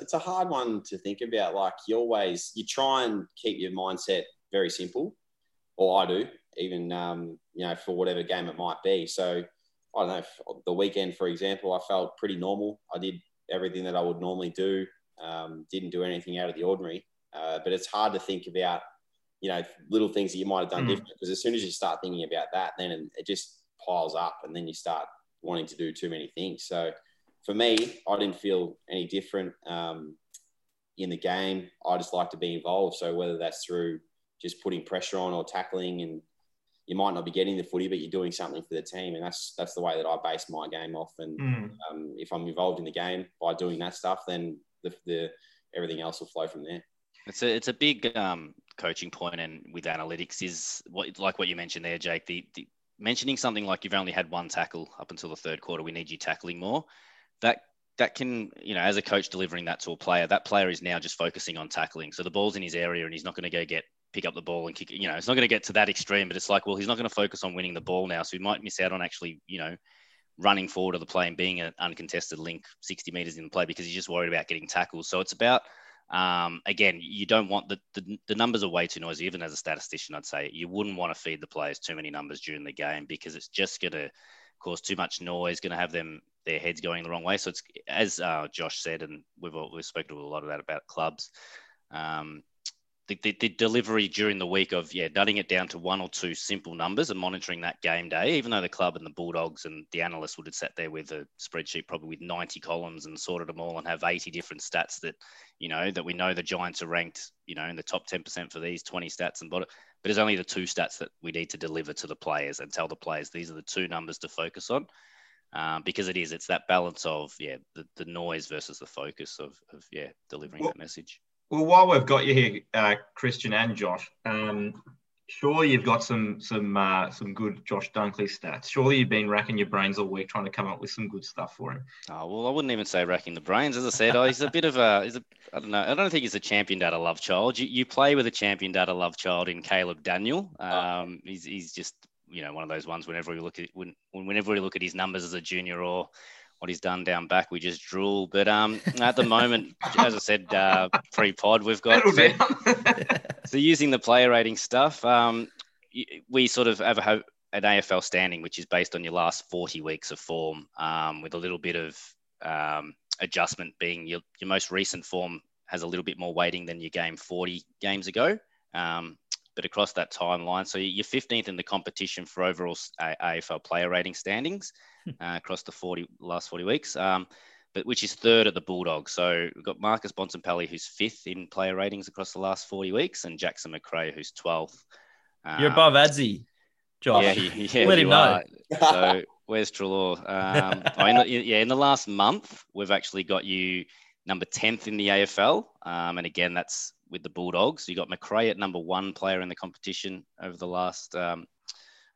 it's a hard one to think about. Like, you always, you try and keep your mindset very simple, or I do, even, um, you know, for whatever game it might be. So, I don't know, the weekend, for example, I felt pretty normal. I did everything that I would normally do, um, didn't do anything out of the ordinary. Uh, but it's hard to think about, you know, little things that you might have done mm. different because as soon as you start thinking about that, then it just piles up and then you start wanting to do too many things. So for me, I didn't feel any different um, in the game. I just like to be involved. So whether that's through just putting pressure on or tackling and you might not be getting the footy, but you're doing something for the team, and that's that's the way that I base my game off. And mm. um, if I'm involved in the game by doing that stuff, then the, the everything else will flow from there. It's a it's a big um, coaching point, and with analytics is what like what you mentioned there, Jake. The, the mentioning something like you've only had one tackle up until the third quarter. We need you tackling more. That that can, you know, as a coach delivering that to a player, that player is now just focusing on tackling. So the ball's in his area, and he's not going to go get pick up the ball and kick it. You know, it's not going to get to that extreme, but it's like, well, he's not going to focus on winning the ball now. So he might miss out on actually, you know, running forward of the play and being an uncontested link 60 meters in the play because he's just worried about getting tackles. So it's about, um, again, you don't want the, the, the numbers are way too noisy. Even as a statistician, I'd say you wouldn't want to feed the players too many numbers during the game because it's just going to cause too much noise, going to have them their heads going the wrong way. So it's as uh, Josh said, and we've we've spoken a lot of that about clubs. Um, the, the, the, delivery during the week of yeah nutting it down to one or two simple numbers and monitoring that game day even though the club and the bulldogs and the analysts would have sat there with a spreadsheet probably with 90 columns and sorted them all and have 80 different stats that you know that we know the giants are ranked you know in the top 10% for these 20 stats and bottom but it's only the two stats that we need to deliver to the players and tell the players these are the two numbers to focus on um, because it is it's that balance of yeah the, the noise versus the focus of, of yeah delivering well, that message well, while we've got you here, uh, Christian and Josh, um, surely you've got some some uh, some good Josh Dunkley stats. Surely you've been racking your brains all week trying to come up with some good stuff for him. Oh well, I wouldn't even say racking the brains. As I said, oh, he's a bit of a he's a I don't know. I don't think he's a champion data love child. You, you play with a champion data love child in Caleb Daniel. Oh. Um, he's he's just you know one of those ones. Whenever we look at when whenever we look at his numbers as a junior or what he's done down back, we just drool. But um, at the moment, as I said, uh, pre-pod, we've got so, so, using the player rating stuff. Um, we sort of have a, an AFL standing, which is based on your last 40 weeks of form, um, with a little bit of um, adjustment being your, your most recent form has a little bit more weighting than your game 40 games ago. Um, but across that timeline, so you're 15th in the competition for overall AFL player rating standings. Uh, across the 40 last 40 weeks. Um, but which is third at the Bulldogs. So we've got Marcus Bontempelli, who's fifth in player ratings across the last 40 weeks, and Jackson Macrae, who's 12th. Um, You're above Adzi, Josh. Yeah, yeah let him know. so where's Treloar? Um, in the, yeah, in the last month, we've actually got you number 10th in the AFL. Um, and again, that's with the Bulldogs. You got Macrae at number one player in the competition over the last um,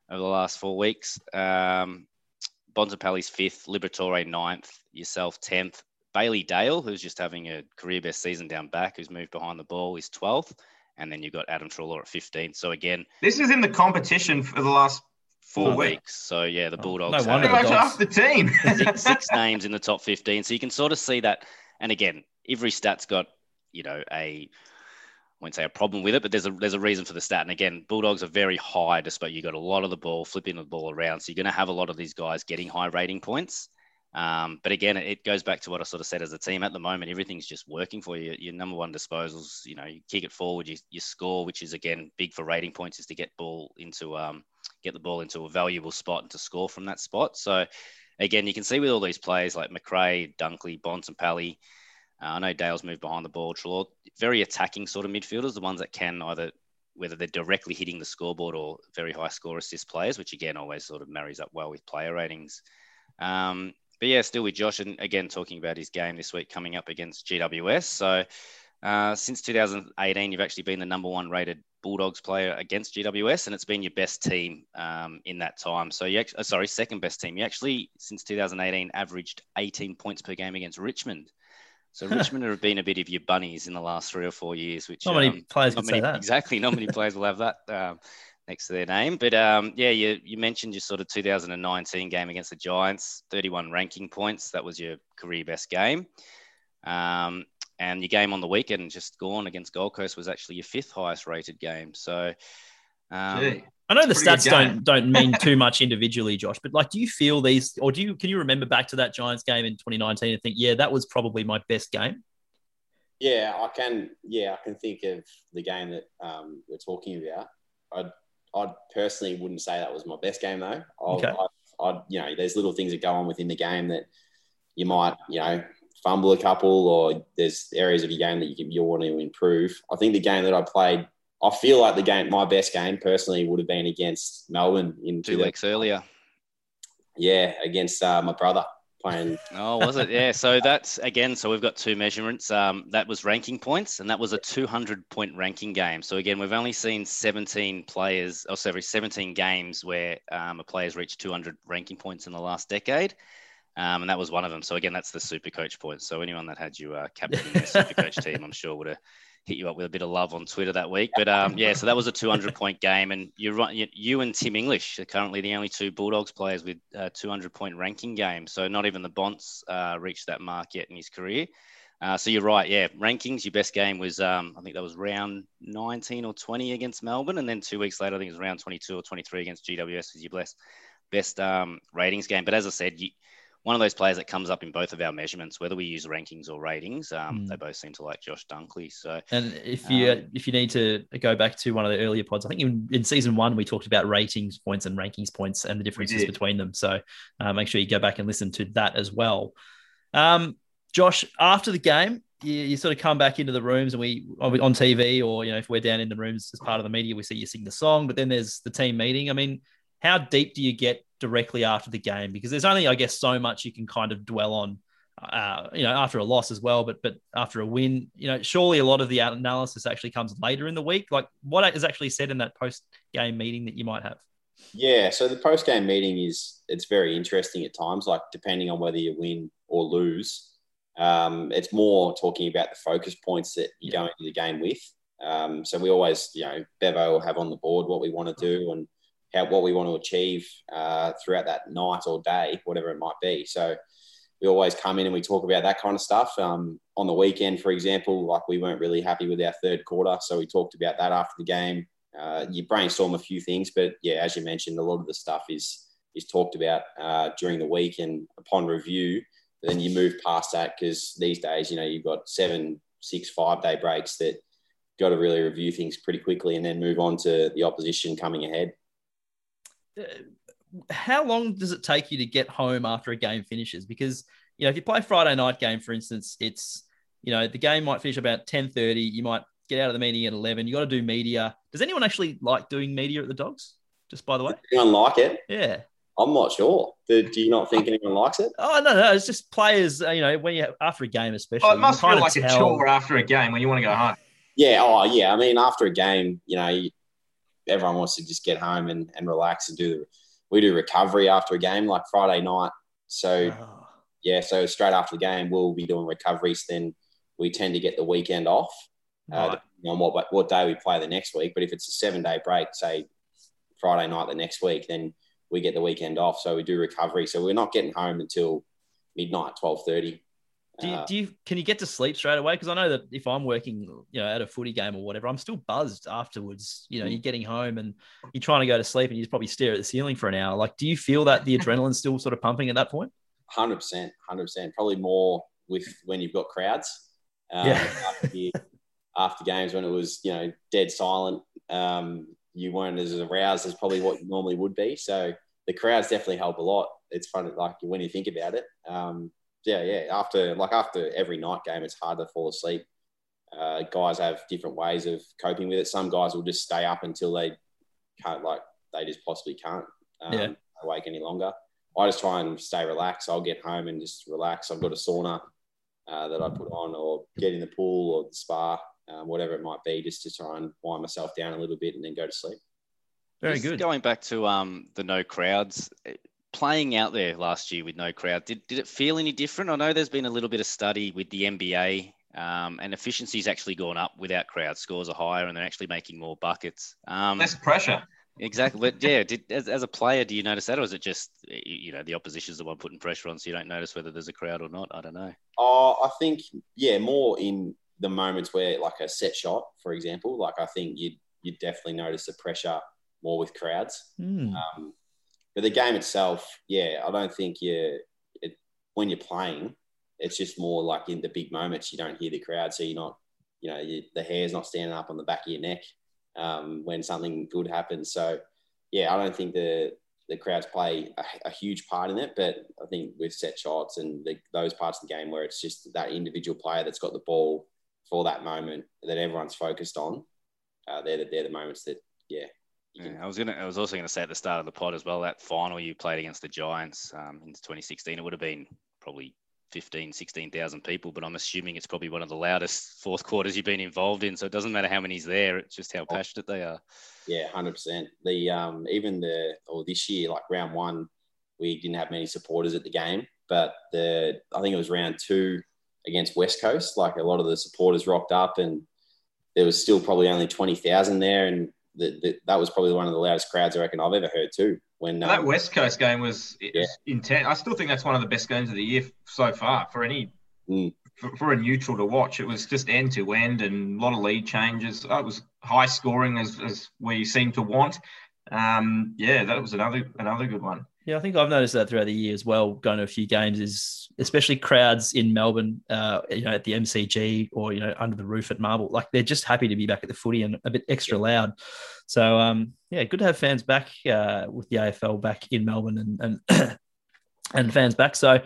over the last four weeks. Um, Bontempelli's fifth, Liberatore ninth, yourself tenth. Bailey Dale, who's just having a career best season down back, who's moved behind the ball, is 12th. And then you've got Adam Treloar at 15th. So again, this is in the competition for the last four weeks. weeks. So yeah, the oh, Bulldogs. no wonder much half the team. six, six names in the top 15. So you can sort of see that. And again, every stat's got, you know, a I won't say a problem with it, but there's a there's a reason for the stat. And again, Bulldogs are very high, despite you got a lot of the ball flipping the ball around. So you're going to have a lot of these guys getting high rating points. Um, but again, it goes back to what I sort of said as a team. At the moment, everything's just working for you. Your number one disposals, you know, you kick it forward, you, you score, which is again big for rating points, is to get ball into um, get the ball into a valuable spot and to score from that spot. So again, you can see with all these players like Macrae, Dunkley, Bontempelli, uh, I know Dale's moved behind the ball. Treloar, very attacking sort of midfielders, the ones that can either whether they're directly hitting the scoreboard or very high score assist players, which again always sort of marries up well with player ratings. Um, but yeah, still with Josh, and again talking about his game this week coming up against GWS. So uh, since 2018, you've actually been the number one rated Bulldogs player against GWS, and it's been your best team um, in that time. So you actually, uh, sorry, second best team. You actually since 2018 averaged 18 points per game against Richmond. So Richmond have been a bit of your bunnies in the last three or four years, which not many um, players not many, Exactly, not many players will have that um, next to their name. But um, yeah, you, you mentioned your sort of 2019 game against the Giants, 31 ranking points. That was your career best game. Um, and your game on the weekend just gone against Gold Coast was actually your fifth highest rated game. So um, I know the stats don't don't mean too much individually, Josh, but like, do you feel these, or do you can you remember back to that Giants game in 2019 and think, yeah, that was probably my best game? Yeah, I can. Yeah, I can think of the game that um, we're talking about. I I personally wouldn't say that was my best game though. I, okay. I, I, you know, there's little things that go on within the game that you might, you know, fumble a couple, or there's areas of your game that you can, you want to improve. I think the game that I played I feel like the game, my best game personally, would have been against Melbourne in two weeks earlier. Yeah, against uh, my brother playing. Oh, was it? Yeah. So that's again. So we've got two measurements. Um, that was ranking points, and that was a 200 point ranking game. So again, we've only seen 17 players, or sorry, 17 games where um, a player's reached 200 ranking points in the last decade. Um, and that was one of them. So again, that's the super coach point. So anyone that had you uh, captain in their super coach team, I'm sure would have hit you up with a bit of love on Twitter that week. But um, yeah, so that was a 200 point game, and you're right. You and Tim English are currently the only two Bulldogs players with a 200 point ranking game. So not even the Bonts uh, reached that mark yet in his career. Uh, so you're right. Yeah, rankings. Your best game was um, I think that was round 19 or 20 against Melbourne, and then two weeks later I think it was round 22 or 23 against GWS was your best best um, ratings game. But as I said, you one of those players that comes up in both of our measurements, whether we use rankings or ratings. Um, mm. They both seem to like Josh Dunkley. So, and if you um, if you need to go back to one of the earlier pods, I think in, in season one we talked about ratings points and rankings points and the differences between them. So, uh, make sure you go back and listen to that as well. Um, Josh, after the game, you, you, sort of come back into the rooms and we on TV or you know if we're down in the rooms as part of the media, we see you sing the song. But then there's the team meeting. I mean, how deep do you get directly after the game because there's only, I guess, so much you can kind of dwell on, uh, you know, after a loss as well. But but after a win, you know, surely a lot of the analysis actually comes later in the week. Like what is actually said in that post game meeting that you might have. Yeah, so the post game meeting is it's very interesting at times. Like depending on whether you win or lose, um, it's more talking about the focus points that you yeah. go into the game with. Um, so we always, you know, Bevo will have on the board what we want to do and how what we want to achieve uh, throughout that night or day, whatever it might be. So we always come in and we talk about that kind of stuff. Um, on the weekend, for example, like we weren't really happy with our third quarter, so we talked about that after the game. Uh, you brainstorm a few things, but yeah, as you mentioned, a lot of the stuff is is talked about uh, during the week and upon review. Then you move past that because these days, you know, you've got seven, six, five day breaks that got to really review things pretty quickly and then move on to the opposition coming ahead how long does it take you to get home after a game finishes? Because you know, if you play Friday night game, for instance, it's you know the game might finish about ten thirty. You might get out of the meeting at eleven. You got to do media. Does anyone actually like doing media at the Dogs? Just by the way, Does anyone like it? Yeah. I'm not sure. Do, do, you not think anyone likes it? Oh no, no, it's just players. Uh, you know, when you after a game, especially. Oh, it must feel like tell... a chore after a game when you want to go home. Yeah. Oh, yeah. I mean, after a game, you know, everyone wants to just get home and, and relax and do. We do recovery after a game, like Friday night. So oh. yeah, so straight after the game, we'll be doing recoveries. Then we tend to get the weekend off, uh, right. uh, on what what day we play the next week. But if it's a seven day break, say Friday night the next week, then we get the weekend off. So we do recovery. So we're not getting home until midnight, twelve thirty. Do you, uh, do you can you get to sleep straight away? Because I know that if I'm working, you know, at a footy game or whatever, I'm still buzzed afterwards. You know, mm. you're getting home and you're trying to go to sleep and you just probably stare at the ceiling for an hour. Like, do you feel that the adrenaline's still sort of pumping at that point? Hundred percent, hundred percent. Probably more with when you've got crowds. Um, yeah. after, after, games when it was you know dead silent, um, you weren't as aroused as probably what you normally would be. So the crowds definitely help a lot. It's funny, like when you think about it. Um, yeah, yeah. After like after every night game, it's hard to fall asleep. Uh, guys have different ways of coping with it. Some guys will just stay up until they can't, like they just possibly can't um, yeah. awake any longer. I just try and stay relaxed. I'll get home and just relax. I've got a sauna uh, that I put on, or get in the pool or the spa, um, whatever it might be, just to try and wind myself down a little bit and then go to sleep. Very just good. Going back to um, the no crowds, playing out there last year with no crowd, did, did it feel any different? I know there's been a little bit of study with the NBA um, and efficiency's actually gone up without crowd. Scores are higher and they're actually making more buckets. Um, Less pressure. Exactly. But yeah, did, as, as a player, do you notice that or is it just, you know, the opposition's the one putting pressure on so you don't notice whether there's a crowd or not? I don't know. Oh, I think, yeah, more in the moments where like a set shot, for example, like I think you'd, you'd definitely notice the pressure more with crowds. Mm. Um, but the game itself, yeah, I don't think you it, when you're playing, it's just more like in the big moments you don't hear the crowd, so you're not, you know, you, the hair's not standing up on the back of your neck um, when something good happens. So yeah, I don't think the the crowds play a, a, huge part in it, but I think with set shots and the, those parts of the game where it's just that individual player that's got the ball for that moment that everyone's focused on, uh, they're the, they're the moments that yeah. Yeah, I was gonna. I was also going to say at the start of the pod as well. That final you played against the Giants um, in 2016, it would have been probably 15, 16,000 people, but I'm assuming it's probably one of the loudest fourth quarters you've been involved in. So it doesn't matter how many's there; it's just how oh. passionate they are. Yeah, hundred percent. The um, even the or this year, like round one, we didn't have many supporters at the game, but the I think it was round two against West Coast. Like a lot of the supporters rocked up, and there was still probably only twenty thousand there, and the, the, that was probably one of the loudest crowds I reckon I've ever heard too. When um, that West Coast game was yeah. intense, I still think that's one of the best games of the year so far for any mm. for, for, a neutral to watch. It was just end to end and a lot of lead changes. It was high scoring as, as we seem to want. Um, yeah, that was another another good one. Yeah, I think I've noticed that throughout the year as well. Going to a few games is especially crowds in Melbourne, uh, you know, at the MCG or you know under the roof at Marvel. Like they're just happy to be back at the footy and a bit extra loud. So um, yeah, good to have fans back uh, with the AFL back in Melbourne and and and fans back. So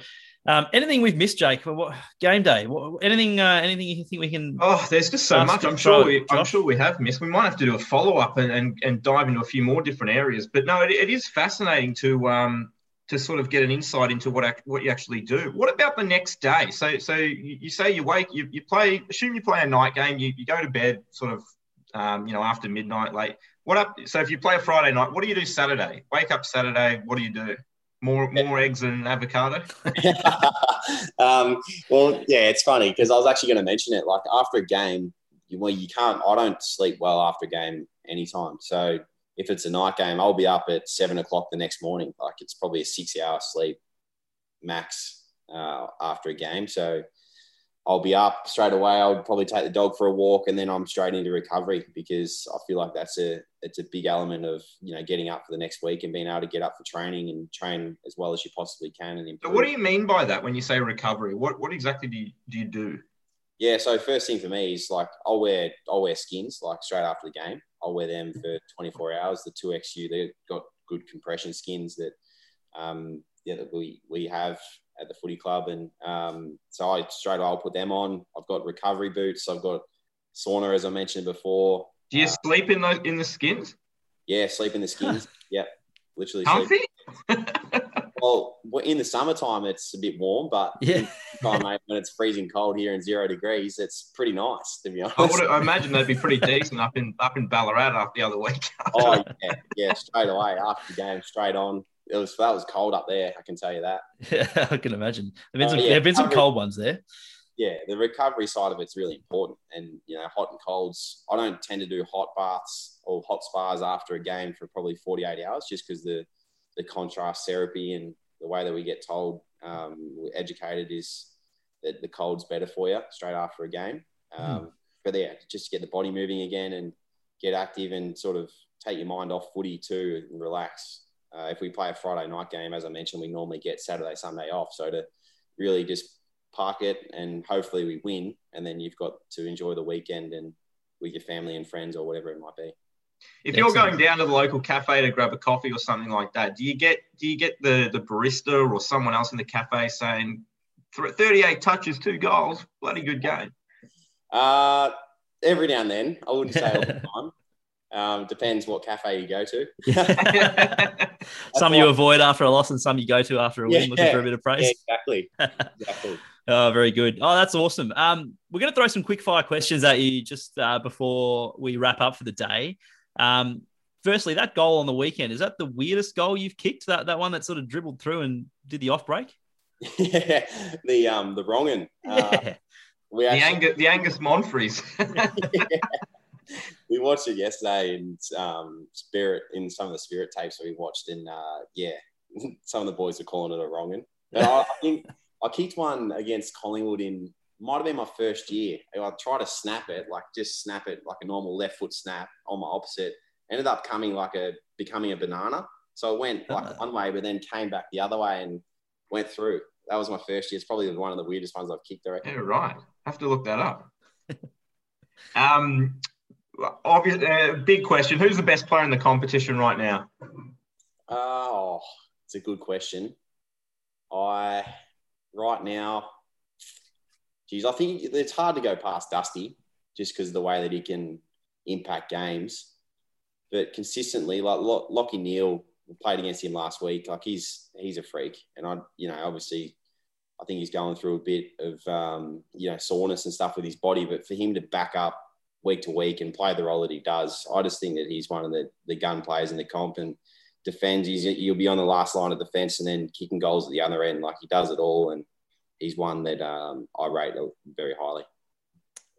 um, anything we've missed, Jake? What, game day? What, anything? Uh, anything you think we can? Oh, there's just so much. I'm sure. We, I'm sure we have missed. We might have to do a follow up and, and, and dive into a few more different areas. But no, it, it is fascinating to um to sort of get an insight into what what you actually do. What about the next day? So so you, you say you wake, you, you play. Assume you play a night game. You, you go to bed sort of um, you know after midnight late. What up? So if you play a Friday night, what do you do Saturday? Wake up Saturday. What do you do? More more eggs and avocado. um, well, yeah, it's funny because I was actually going to mention it. Like after a game, you, well, you can't. I don't sleep well after a game anytime. So if it's a night game, I'll be up at seven o'clock the next morning. Like it's probably a six-hour sleep max uh, after a game. So I'll be up straight away. I'll probably take the dog for a walk, and then I'm straight into recovery because I feel like that's a it's a big element of you know getting up for the next week and being able to get up for training and train as well as you possibly can. And improve. So what do you mean by that when you say recovery? What what exactly do you, do you do? Yeah, so first thing for me is like I'll wear I'll wear skins like straight after the game. I'll wear them for 24 hours. The 2XU they've got good compression skins that um, yeah that we we have at the footy club. And um, so I straight away I'll put them on. I've got recovery boots. I've got sauna, as I mentioned before. Do you uh, sleep in the in the skins? Yeah, sleep in the skins. yep, literally. Comfy. well, in the summertime it's a bit warm, but yeah, time, mate, when it's freezing cold here and zero degrees, it's pretty nice to be honest. I, would, I imagine that'd be pretty decent up in up in Ballarat after the other week. oh yeah, yeah, straight away after the game, straight on it was that was cold up there. I can tell you that. Yeah, I can imagine. There've been some, uh, yeah, there've been some cold ones there. Yeah, the recovery side of it's really important, and you know, hot and colds. I don't tend to do hot baths or hot spas after a game for probably forty eight hours, just because the the contrast therapy and the way that we get told, um, we're educated is that the cold's better for you straight after a game. Hmm. Um, mm. But yeah, just to get the body moving again and get active and sort of take your mind off footy too and relax. Uh, if we play a Friday night game, as I mentioned, we normally get Saturday, Sunday off. So to really just park it and hopefully we win, and then you've got to enjoy the weekend and with your family and friends or whatever it might be. If you're going down to the local cafe to grab a coffee or something like that, do you get do you get the the barista or someone else in the cafe saying 38 touches, two goals, bloody good game? Uh, every now and then, I wouldn't say all the time. Um, depends what cafe you go to. some you avoid after a loss, and some you go to after a win, yeah, looking for a bit of praise. Yeah, exactly. exactly. oh, very good. Oh, that's awesome. Um, we're going to throw some quick fire questions at you just uh, before we wrap up for the day. Um, firstly, that goal on the weekend is that the weirdest goal you've kicked? That that one that sort of dribbled through and did the off break? Yeah, the um the wrong'un. Uh, yeah. we actually... the Angus the Angus Monfries. yeah we watched it yesterday in um, spirit in some of the spirit tapes that we watched and uh, yeah some of the boys are calling it a wrong'un I, I, think I kicked one against Collingwood in might have been my first year. I tried to snap it like just snap it like a normal left foot snap on my opposite. Ended up coming like a becoming a banana. So it went like uh-huh. one way but then came back the other way and went through. That was my first year. It's probably one of the weirdest ones I've kicked I reckon. yeah right. Have to look that up. Um obvious, uh, big question. Who's the best player in the competition right now? Oh, it's a good question. I right now, geez, I think it's hard to go past Dusty just because of the way that he can impact games. But consistently, like Lachie Neale played against him last week. Like he's he's a freak, and I you know obviously I think he's going through a bit of um, you know soreness and stuff with his body. But for him to back up week to week and play the role that he does, I just think that he's one of the the gun players in the comp and defends. He's, he'll be on the last line of defence and then kicking goals at the other end. Like he does it all, and he's one that um, I rate very highly.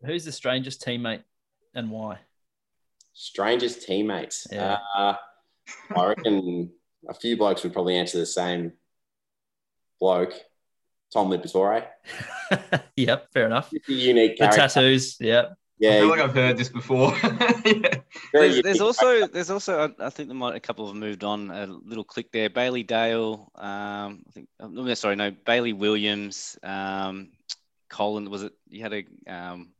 Who's the strangest teammate and why? Strangest teammates. Yeah. Uh, I reckon a few blokes would probably answer the same bloke. Tom Liberatore. yep, fair enough. Unique character. The tattoos, yep. Yeah, I feel like I've heard this before. yeah. there's, there's, also there's also I think there might a couple have moved on a little click there. Bailey Dale, um, I think oh, sorry no Bailey Williams, um, Colin was it? You had a um,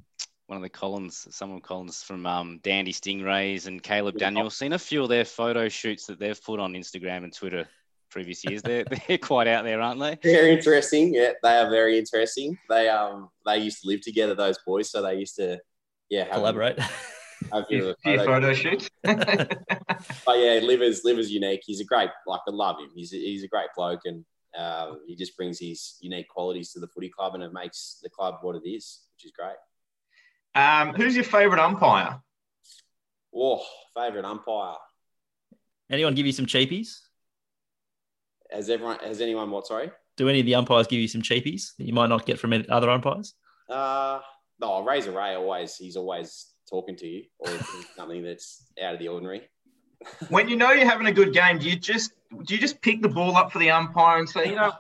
one of the Collins, someone Collins from um, Dandy Stingrays and Caleb Daniel. Seen a few of their photo shoots that they've put on Instagram and Twitter previous years. They're, they're quite out there, aren't they? Very interesting. Yeah, they are very interesting. They um they used to live together, those boys, so they used to yeah collaborate. Have a photo, photo shoot. but yeah, Libba's Libba's unique. He's a great like I love him. He's a, he's a great bloke and uh, he just brings his unique qualities to the footy club and it makes the club what it is, which is great. Um, who's your favourite umpire? Oh, favourite umpire. Anyone give you some cheapies? Has everyone? Has anyone? What? Sorry. Do any of the umpires give you some cheapies that you might not get from other umpires? Uh, no. Razor Ray always. He's always talking to you or something that's out of the ordinary. when you know you're having a good game, do you just do you just pick the ball up for the umpire and say, you know,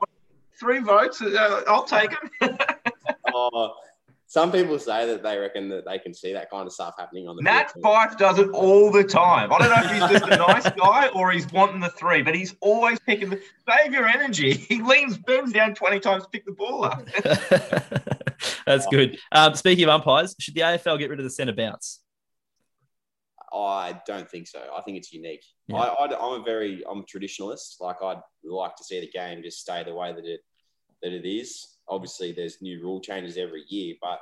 three votes, uh, I'll take them? oh, some people say that they reckon that they can see that kind of stuff happening on the Nat Fyfe does it all the time. I don't know if he's just a nice guy or he's wanting the three, but he's always picking the save your energy. He leans, bends down 20 times to pick the ball up. That's good. Um, speaking of umpires, should the AFL get rid of the centre bounce? I don't think so. I think it's unique. Yeah. I, am a very, I'm a traditionalist. Like I'd like to see the game just stay the way that it that it is obviously there's new rule changes every year, but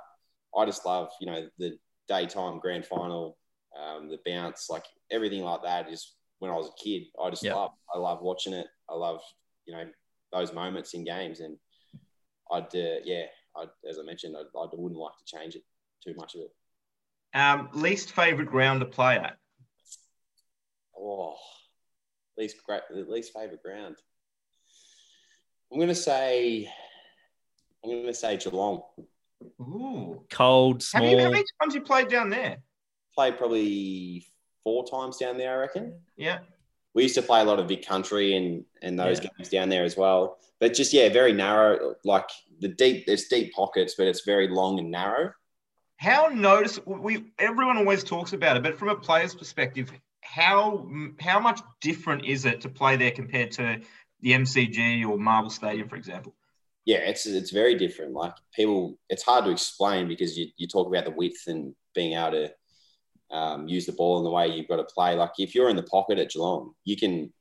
I just love, you know, the daytime grand final, um, the bounce, like everything like that is when I was a kid. I just yep. love, I love watching it. I love, you know, those moments in games. And I'd, uh, yeah, I'd, as I mentioned, I, I wouldn't like to change it too much of it. Um, least favorite ground to play at? Oh, least great, least favorite ground. I'm going to say I'm going to say Geelong. Ooh, cold, small. Have you, how many times you played down there? Played probably four times down there, I reckon. Yeah. We used to play a lot of Vic Country and and those yeah. games down there as well. But just yeah, very narrow. Like the deep, there's deep pockets, but it's very long and narrow. How noticeable? We everyone always talks about it, but from a player's perspective, how how much different is it to play there compared to the MCG or Marvel Stadium, for example? Yeah, it's it's very different. Like people, it's hard to explain because you, you talk about the width and being able to um, use the ball in the way you've got to play. Like if you're in the pocket at Geelong, you can.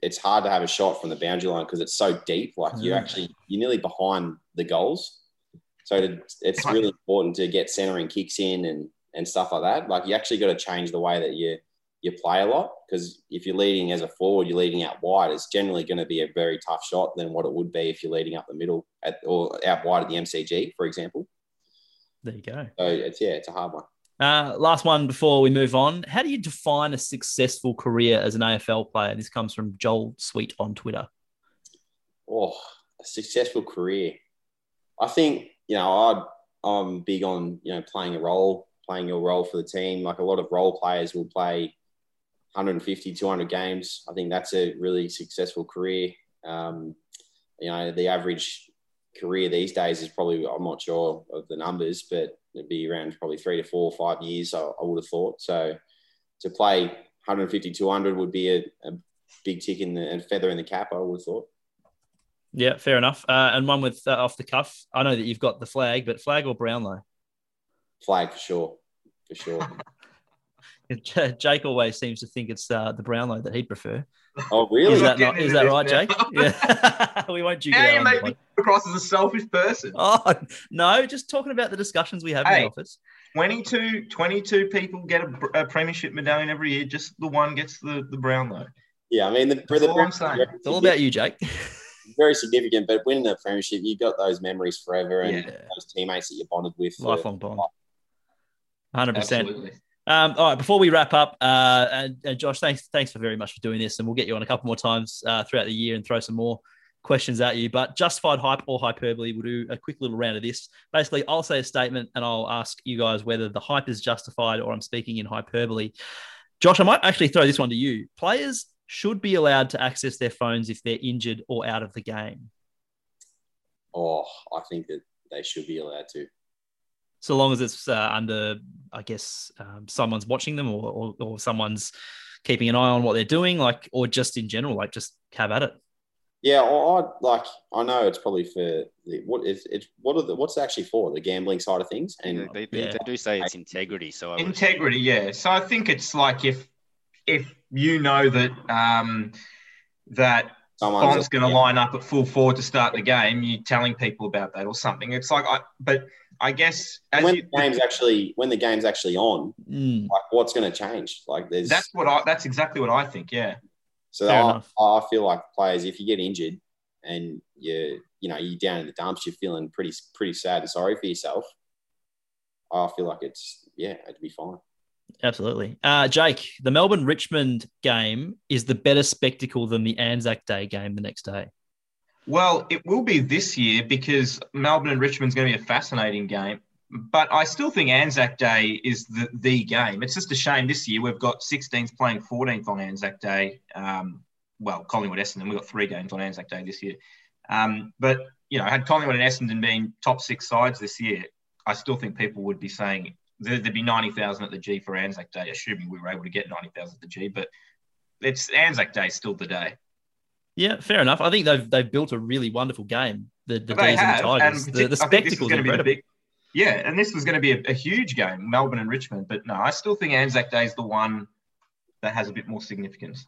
It's hard to have a shot from the boundary line because it's so deep. Like you're actually you're nearly behind the goals, so to, it's really important to get centering kicks in and and stuff like that. Like you actually got to change the way that you you play a lot because if you're leading as a forward, you're leading out wide. It's generally going to be a very tough shot than what it would be if you're leading up the middle at, or out wide at the MCG, for example. There you go. So it's yeah, it's a hard one. Uh, last one before we move on. How do you define a successful career as an AFL player? This comes from Joel Sweet on Twitter. Oh, a successful career. I think you know I I'm big on you know playing a role, playing your role for the team. Like a lot of role players will play 150, 200 games. I think that's a really successful career. Um, you know, the average career these days is probably, I'm not sure of the numbers, but it'd be around probably three to four or five years, I, I would have thought. So to play 150, 200 would be a, a big tick in the and feather in the cap, I would have thought. Yeah, fair enough. Uh, and one with uh, off the cuff. I know that you've got the flag, but flag or Brownlow? Flag for sure, for sure. Jake always seems to think it's uh, the Brownlow that he'd prefer. Oh, really? Is that not not? Is that right, now. Jake? Yeah. we won't duke it Now out you make me across as a selfish person. Oh no, just talking about the discussions we have in the office. 22, 22 people get a, a premiership medallion every year. Just the one gets the, the Brownlow. Yeah, I mean, the, for the all I'm saying. It's all about you, Jake. very significant, but winning the premiership, you've got those memories forever and Yeah. those teammates that you bonded with. Lifelong bond. Hundred percent. Um, all right, before we wrap up, uh, Josh, thanks, thanks for very much for doing this, and we'll get you on a couple more times uh, throughout the year and throw some more questions at you. But justified hype or hyperbole, we'll do a quick little round of this. Basically, I'll say a statement, and I'll ask you guys whether the hype is justified or I'm speaking in hyperbole. Josh, I might actually throw this one to you. Players should be allowed to access their phones if they're injured or out of the game, Oh, I think that they should be allowed to. So long as it's uh, under, I guess, um, someone's watching them or, or or someone's keeping an eye on what they're doing, like, or just in general, like, just have at it. Yeah, I, I like. I know it's probably for the, what is it's what are the what's it actually for the gambling side of things, and they, they, Yeah. they do say it's integrity. So I would, Integrity, yeah. So I think it's like if if you know that um, that someone's Bont's going to line up at full forward to start the game, you're telling people about that or something. It's like, I, but I guess as when you, the game's actually when the game's actually on, Mm, like what's going to change? Like there's that's what I. That's exactly what I think. Yeah. so I. I feel like players if you get injured and you you know you're down in the dumps, you're feeling pretty pretty sad and sorry for yourself. I feel like it's yeah, it'd be fine. absolutely. Uh, Jake, the Melbourne Richmond game is the better spectacle than the Anzac Day game the next day. Well, it will be this year because Melbourne and Richmond's going to be a fascinating game. But I still think Anzac Day is the, the game. It's just a shame this year we've got 16s playing 14th on Anzac Day. Um, well, Collingwood Essendon, we've got three games on Anzac Day this year. Um, but, you know, had Collingwood and Essendon been top six sides this year, I still think people would be saying there- there'd be 90,000 at the G for Anzac Day, assuming we were able to get 90,000 at the G. But it's Anzac Day still the day. Yeah, fair enough. I think they've they've built a really wonderful game. The, the They D's and the Tigers. and The, the I is spectacle's gonna be the incredible. big- yeah, and this was going to be a, a huge game, Melbourne and Richmond. But no, I still think Anzac Day is the one that has a bit more significance.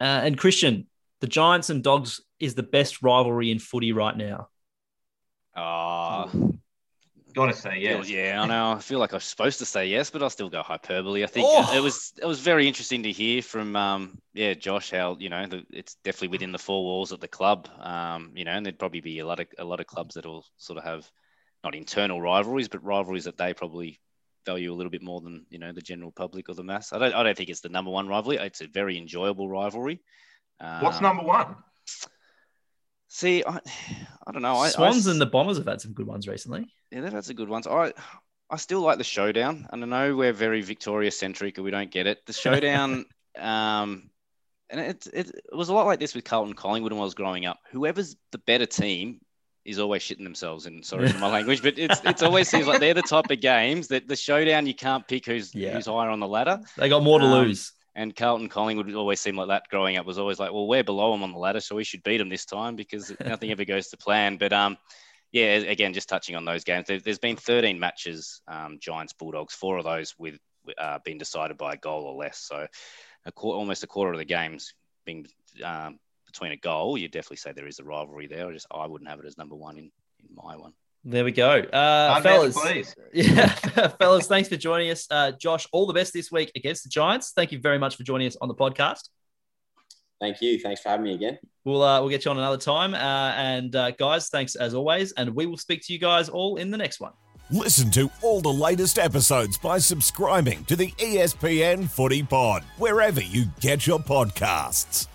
Uh, and Christian, the Giants and Dogs is the best rivalry in footy right now. Ah, Got to say, yeah. yes. yeah, I know. I feel like I'm supposed to say yes, but I'll still go hyperbole. I think Oh. it was it was very interesting to hear from um, yeah Josh how you know the, it's definitely within the four walls of the club. Um, you know, and there'd probably be a lot of a lot of clubs that will sort of have not internal rivalries, but rivalries that they probably value a little bit more than you know the general public or the mass. I don't I don't think it's the number one rivalry. It's a very enjoyable rivalry. What's Um, number one? See, I, I don't know. I, Swans I, and the Bombers have had some good ones recently. Yeah, they've had some good ones. I I still like the showdown, and I know we're very Victoria centric and we don't get it. The showdown, um, and it, it it was a lot like this with Carlton Collingwood when I was growing up. Whoever's the better team is always shitting themselves. And sorry for my language, but it's it's always seems like they're the type of games that the showdown you can't pick who's Yeah. who's higher on the ladder. They got more to Um, lose. And Carlton Collingwood always seemed like that growing up was always like, well, we're below them on the ladder, so we should beat them this time because nothing ever goes to plan. But um, yeah, again, just touching on those games, there, there's been 13 matches, um, Giants Bulldogs, four of those with uh, being decided by a goal or less. So a almost a quarter of the games being um, between a goal, you definitely say there is a rivalry there. I just I wouldn't have it as number one in, in my one. There we go. Uh, I'm fellas, down. Yeah, fellas, thanks for joining us. Uh, Josh, all the best this week against the Giants. Thank you very much for joining us on the podcast. Thank you. Thanks for having me again. We'll uh, we'll get you on another time. Uh, and uh, guys, thanks as always. And we will speak to you guys all in the next one. Listen to all the latest episodes by subscribing to the ESPN Footy Pod, wherever you get your podcasts.